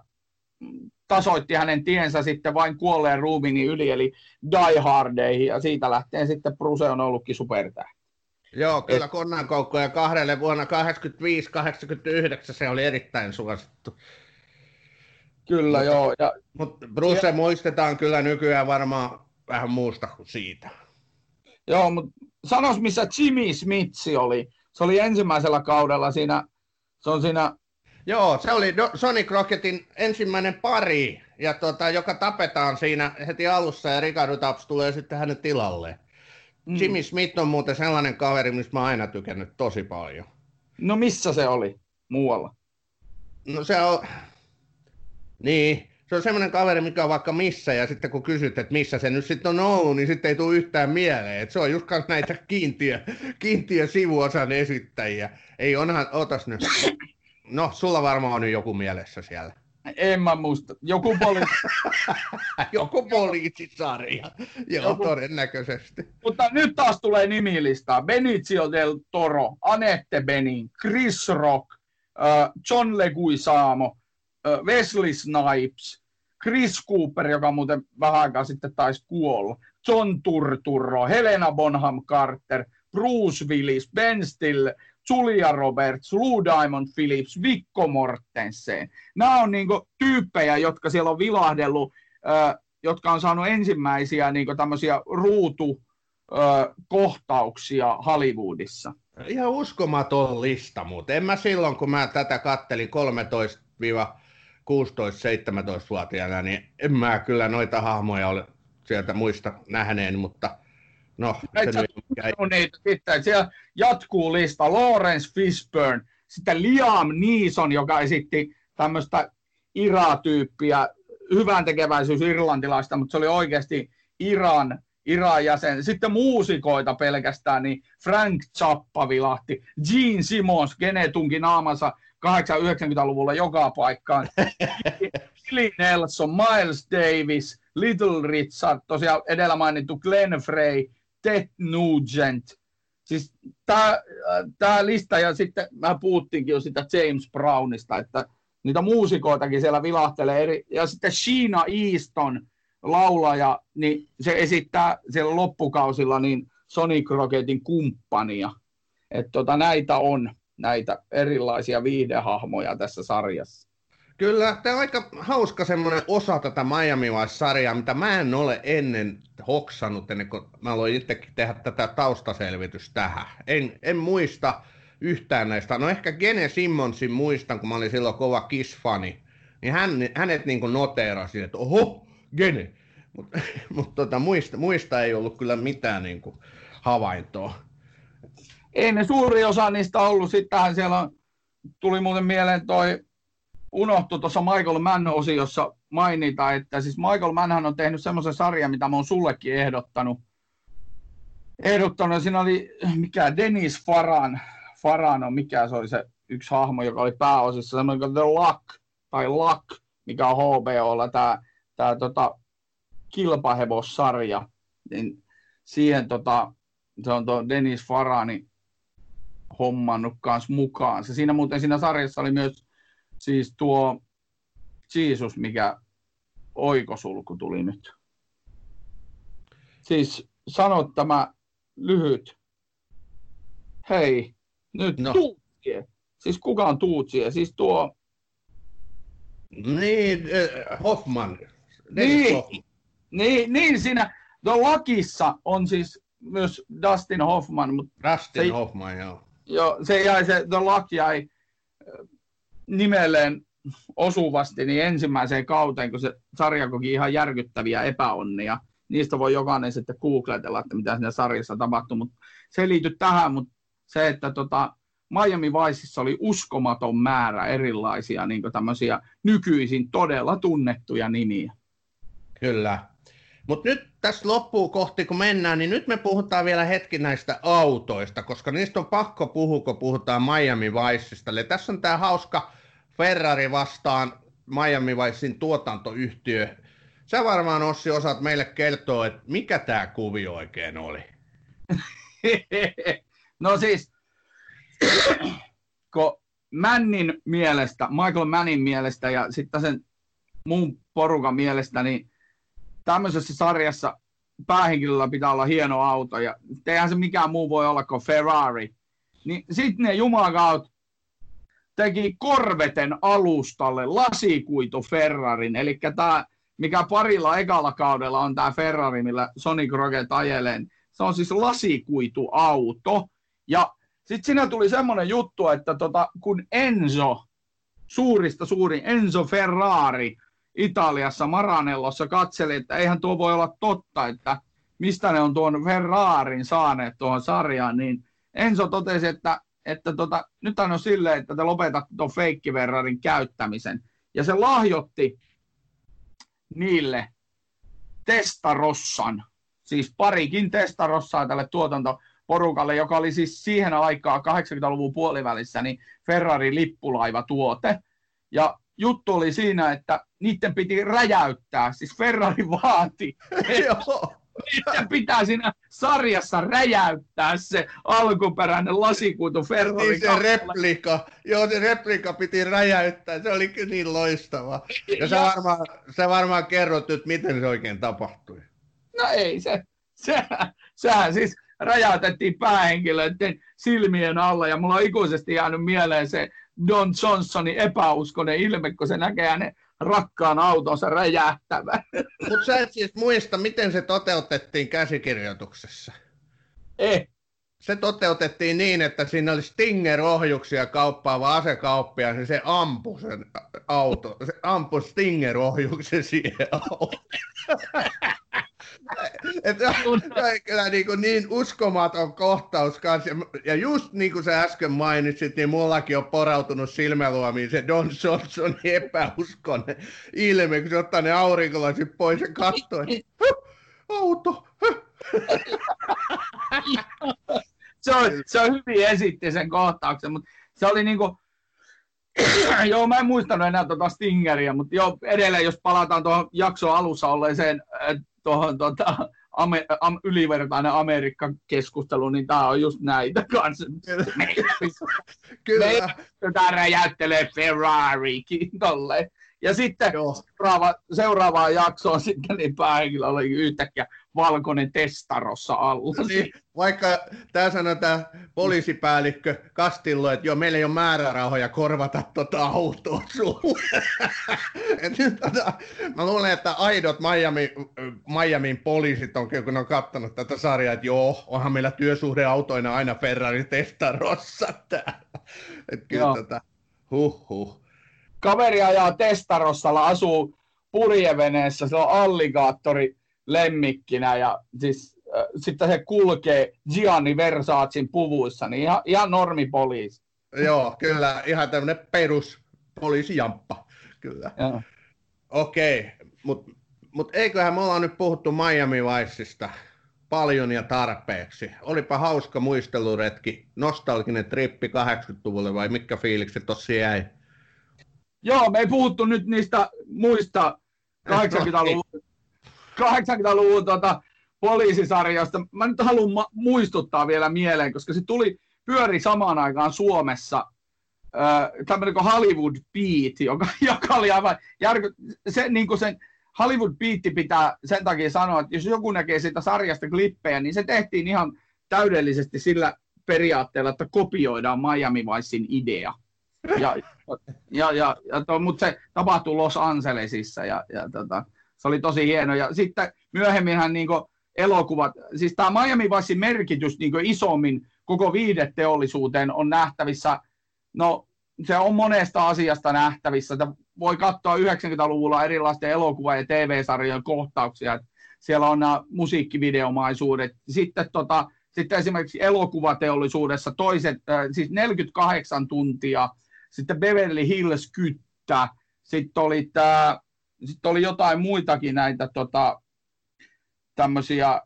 tasoitti hänen tiensä sitten vain kuolleen ruumini yli, eli Die Hardeihin, ja siitä lähtien sitten Bruce on ollutkin supertähti. Joo, kyllä konnankoukkuja kahdelle vuonna 85-89 se oli erittäin suosittu. Kyllä Mutta- joo. Ja, Mutta Bruce muistetaan kyllä nykyään varmaan vähän muusta kuin siitä. joo, mutta sanos missä Jimmy Smith oli. Se oli ensimmäisellä kaudella siinä, se on siinä, Joo, se oli Do- Sonic Rocketin ensimmäinen pari, ja tota, joka tapetaan siinä heti alussa, ja Ricardo Taps tulee sitten hänen tilalleen. mm, Jimmy Smith on muuten sellainen kaveri, mistä mä oon aina tykännyt tosi paljon. no missä se oli muualla? No se on... Niin, se on semmoinen kaveri, mikä on vaikka missä, ja sitten kun kysyt, että missä se nyt sitten on ollut, niin sitten ei tule yhtään mieleen. Et se on just näitä kiintiö, kiintiö sivuosan esittäjiä. Ei onhan, otas nyt. No, sulla varmaan on nyt joku mielessä siellä. En mä muista. Joku poli... Joku poliisisarja. Joo, Joku- todennäköisesti. Mutta nyt taas tulee nimilistaa. Benicio del Toro, Anette Benin, Chris Rock, John Leguizamo, Wesley Snipes, Chris Cooper, joka muuten vähän aikaa sitten taisi kuolla, John Turturro, Helena Bonham Carter, Bruce Willis, Ben Stiller, Julia Roberts, Lou Diamond Phillips, Vikko Mortensen. Nämä on niinku tyyppejä, jotka siellä on vilahdellut, äh, jotka on saanut ensimmäisiä niinku tämmöisiä ruutu, kohtauksia Hollywoodissa. Ihan uskomaton lista, mutta en mä silloin, kun mä tätä kattelin 13-16-17-vuotiaana, niin en mä kyllä noita hahmoja ole sieltä muista nähneen, mutta no, se nyt jäi. No niitä sitten, siellä jatkuu lista. Lawrence Fishburne, sitten Liam Neeson, joka esitti tämmöistä Ira-tyyppiä, hyvän tekeväisyys irlantilaista, mutta se oli oikeasti Iran, Iran jäsen. Sitten muusikoita pelkästään, niin Frank Zappa vilahti, Gene Simmons, Gene tunki naamansa 80-90-luvulla joka paikkaan. Billy Nelson, Miles Davis, Little Richard, tosiaan edellä mainittu Glenn Frey, Ted Nugent. Siis tämä lista, ja sitten mä puhuttiinkin jo sitä James Brownista, että niitä muusikoitakin siellä vilahtelee. Eri, ja sitten Sheena Easton, laulaja, niin se esittää siellä loppukausilla niin Sonic Rocketin kumppania. Että tota, näitä on, näitä erilaisia viihdehahmoja tässä sarjassa. Kyllä, tämä on aika hauska semmoinen osa tätä Miami Vice-sarjaa, mitä mä en ole ennen hoksannut, ennen kuin mä aloin itsekin tehdä tätä taustaselvitystä tähän. En, en muista yhtään näistä. No ehkä Gene Simmonsin muistan, kun mä olin silloin kova Kiss-fani. Niin hän, hänet niin noteerasi, että oho, Gene. Mutta mut tota, muista, muista ei ollut kyllä mitään niin kuin havaintoa. Ei ne suuri osa niistä ollut. Sittenhän siellä on, tuli muuten mieleen toi, unohtui tuossa Michael Mann-osiossa mainita, että siis Michael Mannhan on tehnyt semmoisen sarjan, mitä mä oon sullekin ehdottanut. Ehdottanut, siinä oli, mikä, Dennis Faran, Faran on, mikä se oli se yksi hahmo, joka oli pääosissa, semmoinen kuin The Luck, tai Luck, mikä on HBOlla, tämä tää, tota, kilpahevossarja, niin siihen tota, se on tuo Dennis Farani hommannut kanssa mukaan. Se siinä muuten siinä sarjassa oli myös siis tuo Jesus, mikä oikosulku tuli nyt. Siis sano tämä lyhyt. Hei, nyt No. Tuutsie. Siis kuka on Tuutsie? Siis tuo, Niin, äh, Hoffman. Dennis Niin. Hoffman. niin, niin siinä, tuo Lakissa on siis myös Dustin Hoffman, mutta Dustin Se- Hoffman, joo. Joo, se jäi, se The Luck jäi äh, nimelleen osuvasti niin ensimmäiseen kauteen, kun se sarja koki ihan järkyttäviä epäonnia. Niistä voi jokainen sitten googletella, että mitä siinä sarjassa tapahtui, mutta se ei liity tähän, mutta se, että tota, Miami Viceissa oli uskomaton määrä erilaisia niin nykyisin todella tunnettuja nimiä. Kyllä. Mutta nyt tässä loppuun kohti, kun mennään, niin nyt me puhutaan vielä hetki näistä autoista, koska niistä on pakko puhua, kun puhutaan Miami Viceista. Eli tässä on tämä hauska Ferrari vastaan Miami Vicein tuotantoyhtiö. Sä varmaan Ossi osaat meille kertoa, että mikä tämä kuvio oikein oli. no siis, kun Mannin mielestä, Michael Mannin mielestä ja sitten sen muun porukan mielestä, niin tämmöisessä sarjassa päähenkilöllä pitää olla hieno auto ja eihän se mikään muu voi olla kuin Ferrari. Niin sitten ne jumakaut teki Korveten alustalle lasikuitu Ferrarin, eli tämä, mikä parilla ekalla kaudella on tämä Ferrari, millä Sonic Rocket ajelee, se on siis lasikuitu auto, ja sitten siinä tuli semmoinen juttu, että tota, kun Enzo, suurista suurin Enzo Ferrari Italiassa Maranellossa katseli, että eihän tuo voi olla totta, että mistä ne on tuon Ferrarin saaneet tuohon sarjaan, niin Enzo totesi, että, että tota, nyt on silleen, että te lopetatte tuon feikki Ferrarin käyttämisen. Ja se lahjotti niille Testarossan, siis parikin Testarossaa tälle tuotantoporukalle, joka oli siis siihen aikaan 80-luvun puolivälissä niin Ferrari lippulaivatuote. Ja juttu oli siinä, että niiden piti räjäyttää, siis Ferrari vaati, että pitää siinä sarjassa räjäyttää se alkuperäinen lasikuitu Ferrari. Niin se replika, joo se replika piti räjäyttää, se oli niin loistava. Ja sä varmaan, sä varmaan kerrot nyt, miten se oikein tapahtui. No ei, se, se, sehän siis räjäytettiin päähenkilöiden silmien alla, ja mulla on ikuisesti jäänyt mieleen se Don Johnsonin epäuskonen ilme, kun se näkee hänen rakkaan autonsa räjähtävän. Mutta sä et siis muista, miten se toteutettiin käsikirjoituksessa. Eh. Se toteutettiin niin, että siinä oli Stinger-ohjuksia kauppaava asekauppia, ja se ampui sen auto, se ampui Stinger-ohjuksen siihen autoon. että kyllä niin, kuin niin uskomaton kohtaus kanssa. Ja just niin kuin sä äsken mainitsit, niin mullakin on porautunut silmäluomiin se Don Johnson epäuskonen ilme, kun se ottaa ne aurinkolasit pois ja katsoo, että auto. se, on, se on hyvin esitti sen kohtauksen, mutta se oli niin kuin, joo, mä en muistanut enää tuota Stingeria, mutta joo, edelleen jos palataan tuohon jakson alussa olleeseen tuohon tota, ame, am, ylivertainen Amerikka-keskustelu, niin tämä on just näitä kanssa. Kyllä. Tämä räjäyttelee Ferrarikin tolleen. Ja sitten seuraava, seuraavaan jaksoon sitten niin päähenkilö oli yhtäkkiä valkoinen testarossa alla. Niin, vaikka tämä sanoo tämä poliisipäällikkö Kastillo, että joo, meillä ei ole määrärahoja korvata tota autoa sulle. nyt, tota, mä luulen, että aidot Miami, Miamin poliisit on, kun on katsonut tätä sarjaa, että joo, onhan meillä työsuhdeautoina aina Ferrari testarossa täällä. Että kyllä tota, huh huh kaveri ajaa Testarossalla, asuu purjeveneessä, se on alligaattori lemmikkinä ja siis äh, sitten se kulkee Gianni Versacin puvuissa, niin ihan, ihan normipoliisi. Joo, kyllä, ihan tämmöinen perus poliisijamppa, kyllä. Okei, mutta mut eiköhän me ollaan nyt puhuttu Miami Viceista paljon ja tarpeeksi. Olipa hauska muisteluretki, nostalginen trippi 80-luvulle vai mitkä fiilikset tossa jäi? Joo, me ei puhuttu nyt niistä muista 80-luvun, 80-luvun tota, poliisisarjasta. Mä nyt haluan ma- muistuttaa vielä mieleen, koska se tuli, pyöri samaan aikaan Suomessa äh, tämmöinen kuin Hollywood Beat, joka, joka oli aivan järky... Se, niin kuin sen Hollywood Beat pitää sen takia sanoa, että jos joku näkee siitä sarjasta klippejä, niin se tehtiin ihan täydellisesti sillä periaatteella, että kopioidaan Miami Vicein idea. Ja, ja, ja, ja to, mutta se tapahtui Los Angelesissa ja, ja tota, se oli tosi hieno. Ja sitten myöhemminhän niin elokuvat, siis tämä Miami Vicein merkitys niin isommin koko viideteollisuuteen on nähtävissä, no se on monesta asiasta nähtävissä. Että voi katsoa 90-luvulla erilaisten elokuva- ja TV-sarjojen kohtauksia. Siellä on nämä musiikkivideomaisuudet. Sitten, tota, sitten esimerkiksi elokuvateollisuudessa toiset, äh, siis 48 tuntia – sitten Beverly Hills Kyttä, sitten oli, tää, sitten oli jotain muitakin näitä tota, tämmöisiä,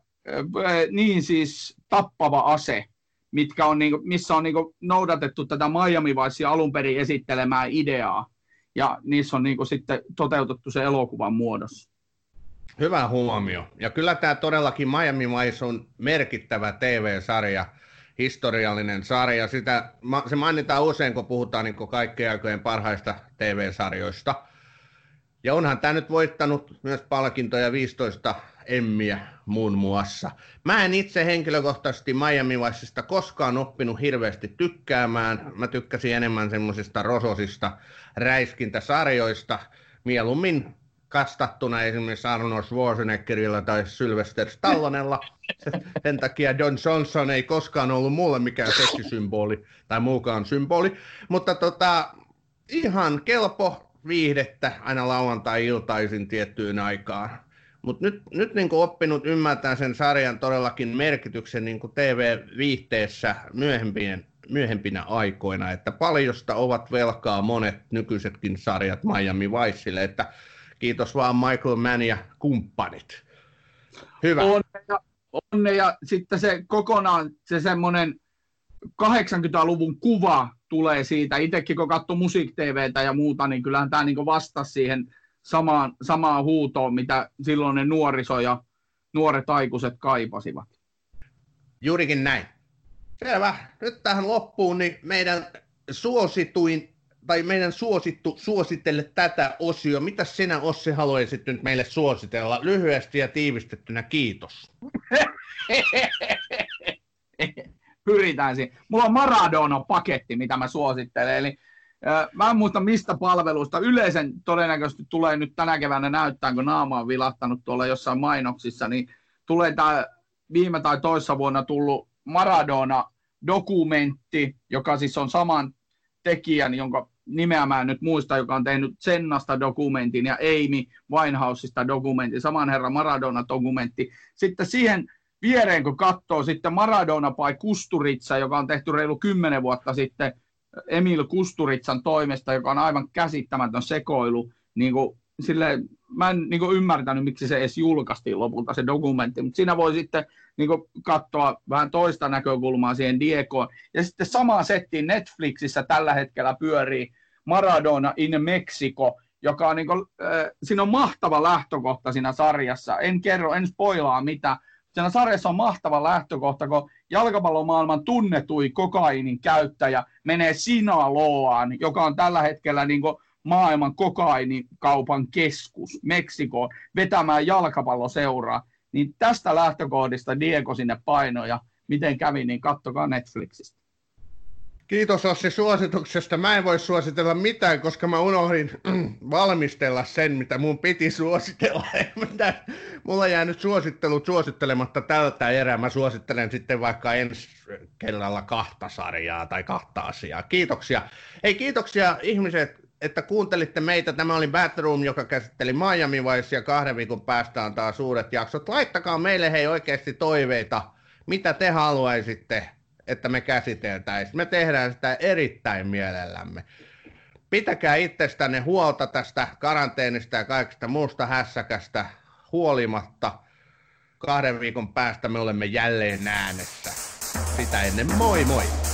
niin siis tappava ase, mitkä on, niinku, missä on niinku noudatettu tätä Miami Vicein alun perin esittelemää ideaa, ja niissä on niinku sitten toteutettu se elokuvan muodossa. Hyvä huomio. Ja kyllä tämä todellakin Miami Vice on merkittävä TV-sarja, historiallinen sarja. Sitä, se mainitaan usein, kun puhutaan niin kaikkien aikojen parhaista TV-sarjoista. Ja onhan tämä nyt voittanut myös palkintoja 15 emmiä muun muassa. Mä en itse henkilökohtaisesti Miami Viceista koskaan oppinut hirveästi tykkäämään. Mä tykkäsin enemmän semmoisista rososista räiskintäsarjoista. Mieluummin kastattuna esimerkiksi Arnold Schwarzeneggerilla tai Sylvester Stallonella. Sen takia John Johnson ei koskaan ollut mulle mikään seksisymboli tai muukaan symboli. Mutta tota, ihan kelpo viihdettä aina lauantai-iltaisin tiettyyn aikaan. Mutta nyt, nyt niin oppinut ymmärtää sen sarjan todellakin merkityksen niin TV-viihteessä myöhempien, myöhempinä aikoina, että paljosta ovat velkaa monet nykyisetkin sarjat Miami Viceille, että kiitos vaan Michael Mann ja kumppanit. Hyvä. Onne ja, onne ja sitten se kokonaan se semmoinen 80-luvun kuva tulee siitä. Itsekin kun katsoi musiik ja muuta, niin kyllähän tämä niin vastasi siihen samaan, samaan huutoon, mitä silloin ne nuoriso ja nuoret aikuiset kaipasivat. Juurikin näin. Selvä. Nyt tähän loppuun niin meidän suosituin tai meidän suosittu suositelle tätä osio. Mitä sinä Ossi haluaisit nyt meille suositella? Lyhyesti ja tiivistettynä kiitos. Pyritään siihen. Mulla on Maradona-paketti, mitä mä suosittelen. Eli Mä en muista mistä palvelusta. Yleisen todennäköisesti tulee nyt tänä keväänä näyttää, kun naama on vilahtanut tuolla jossain mainoksissa, niin tulee tämä viime tai toissa vuonna tullut Maradona-dokumentti, joka siis on saman tekijän, jonka nimeä mä en nyt muista, joka on tehnyt Sennasta dokumentin ja Amy Winehouseista dokumentin, saman herran Maradona-dokumentti. Sitten siihen viereen, kun katsoo sitten Maradona by Kusturitsa, joka on tehty reilu kymmenen vuotta sitten Emil Kusturitsan toimesta, joka on aivan käsittämätön sekoilu. Niin kuin, sille, mä en niin kuin, ymmärtänyt, miksi se edes julkaistiin lopulta se dokumentti, mutta siinä voi sitten niin katsoa vähän toista näkökulmaa siihen Diegoon. Ja sitten sama settiin Netflixissä tällä hetkellä pyörii Maradona in Mexico, joka on, niin kuin, äh, siinä on mahtava lähtökohta siinä sarjassa. En kerro, en spoilaa mitä. Siinä sarjassa on mahtava lähtökohta, kun jalkapallomaailman tunnetui kokainin käyttäjä menee Sinaloaan, joka on tällä hetkellä niin kuin maailman kokainikaupan keskus, Meksiko, vetämään jalkapalloseuraa. Niin tästä lähtökohdista Diego sinne painoja. Miten kävi, niin kattokaa Netflixistä. Kiitos Ossi suosituksesta. Mä en voi suositella mitään, koska mä unohdin valmistella sen, mitä mun piti suositella. Mulla jää nyt suosittelut suosittelematta tältä erää. Mä suosittelen sitten vaikka ensi kerralla kahta sarjaa tai kahta asiaa. Kiitoksia. Hei, kiitoksia ihmiset, että kuuntelitte meitä. Tämä oli Batroom, joka käsitteli Miami Vice ja kahden viikon päästä on taas uudet jaksot. Laittakaa meille hei oikeasti toiveita, mitä te haluaisitte että me käsiteltäisiin. Me tehdään sitä erittäin mielellämme. Pitäkää itsestänne huolta tästä karanteenista ja kaikesta muusta hässäkästä huolimatta. Kahden viikon päästä me olemme jälleen äänessä. Sitä ennen moi moi!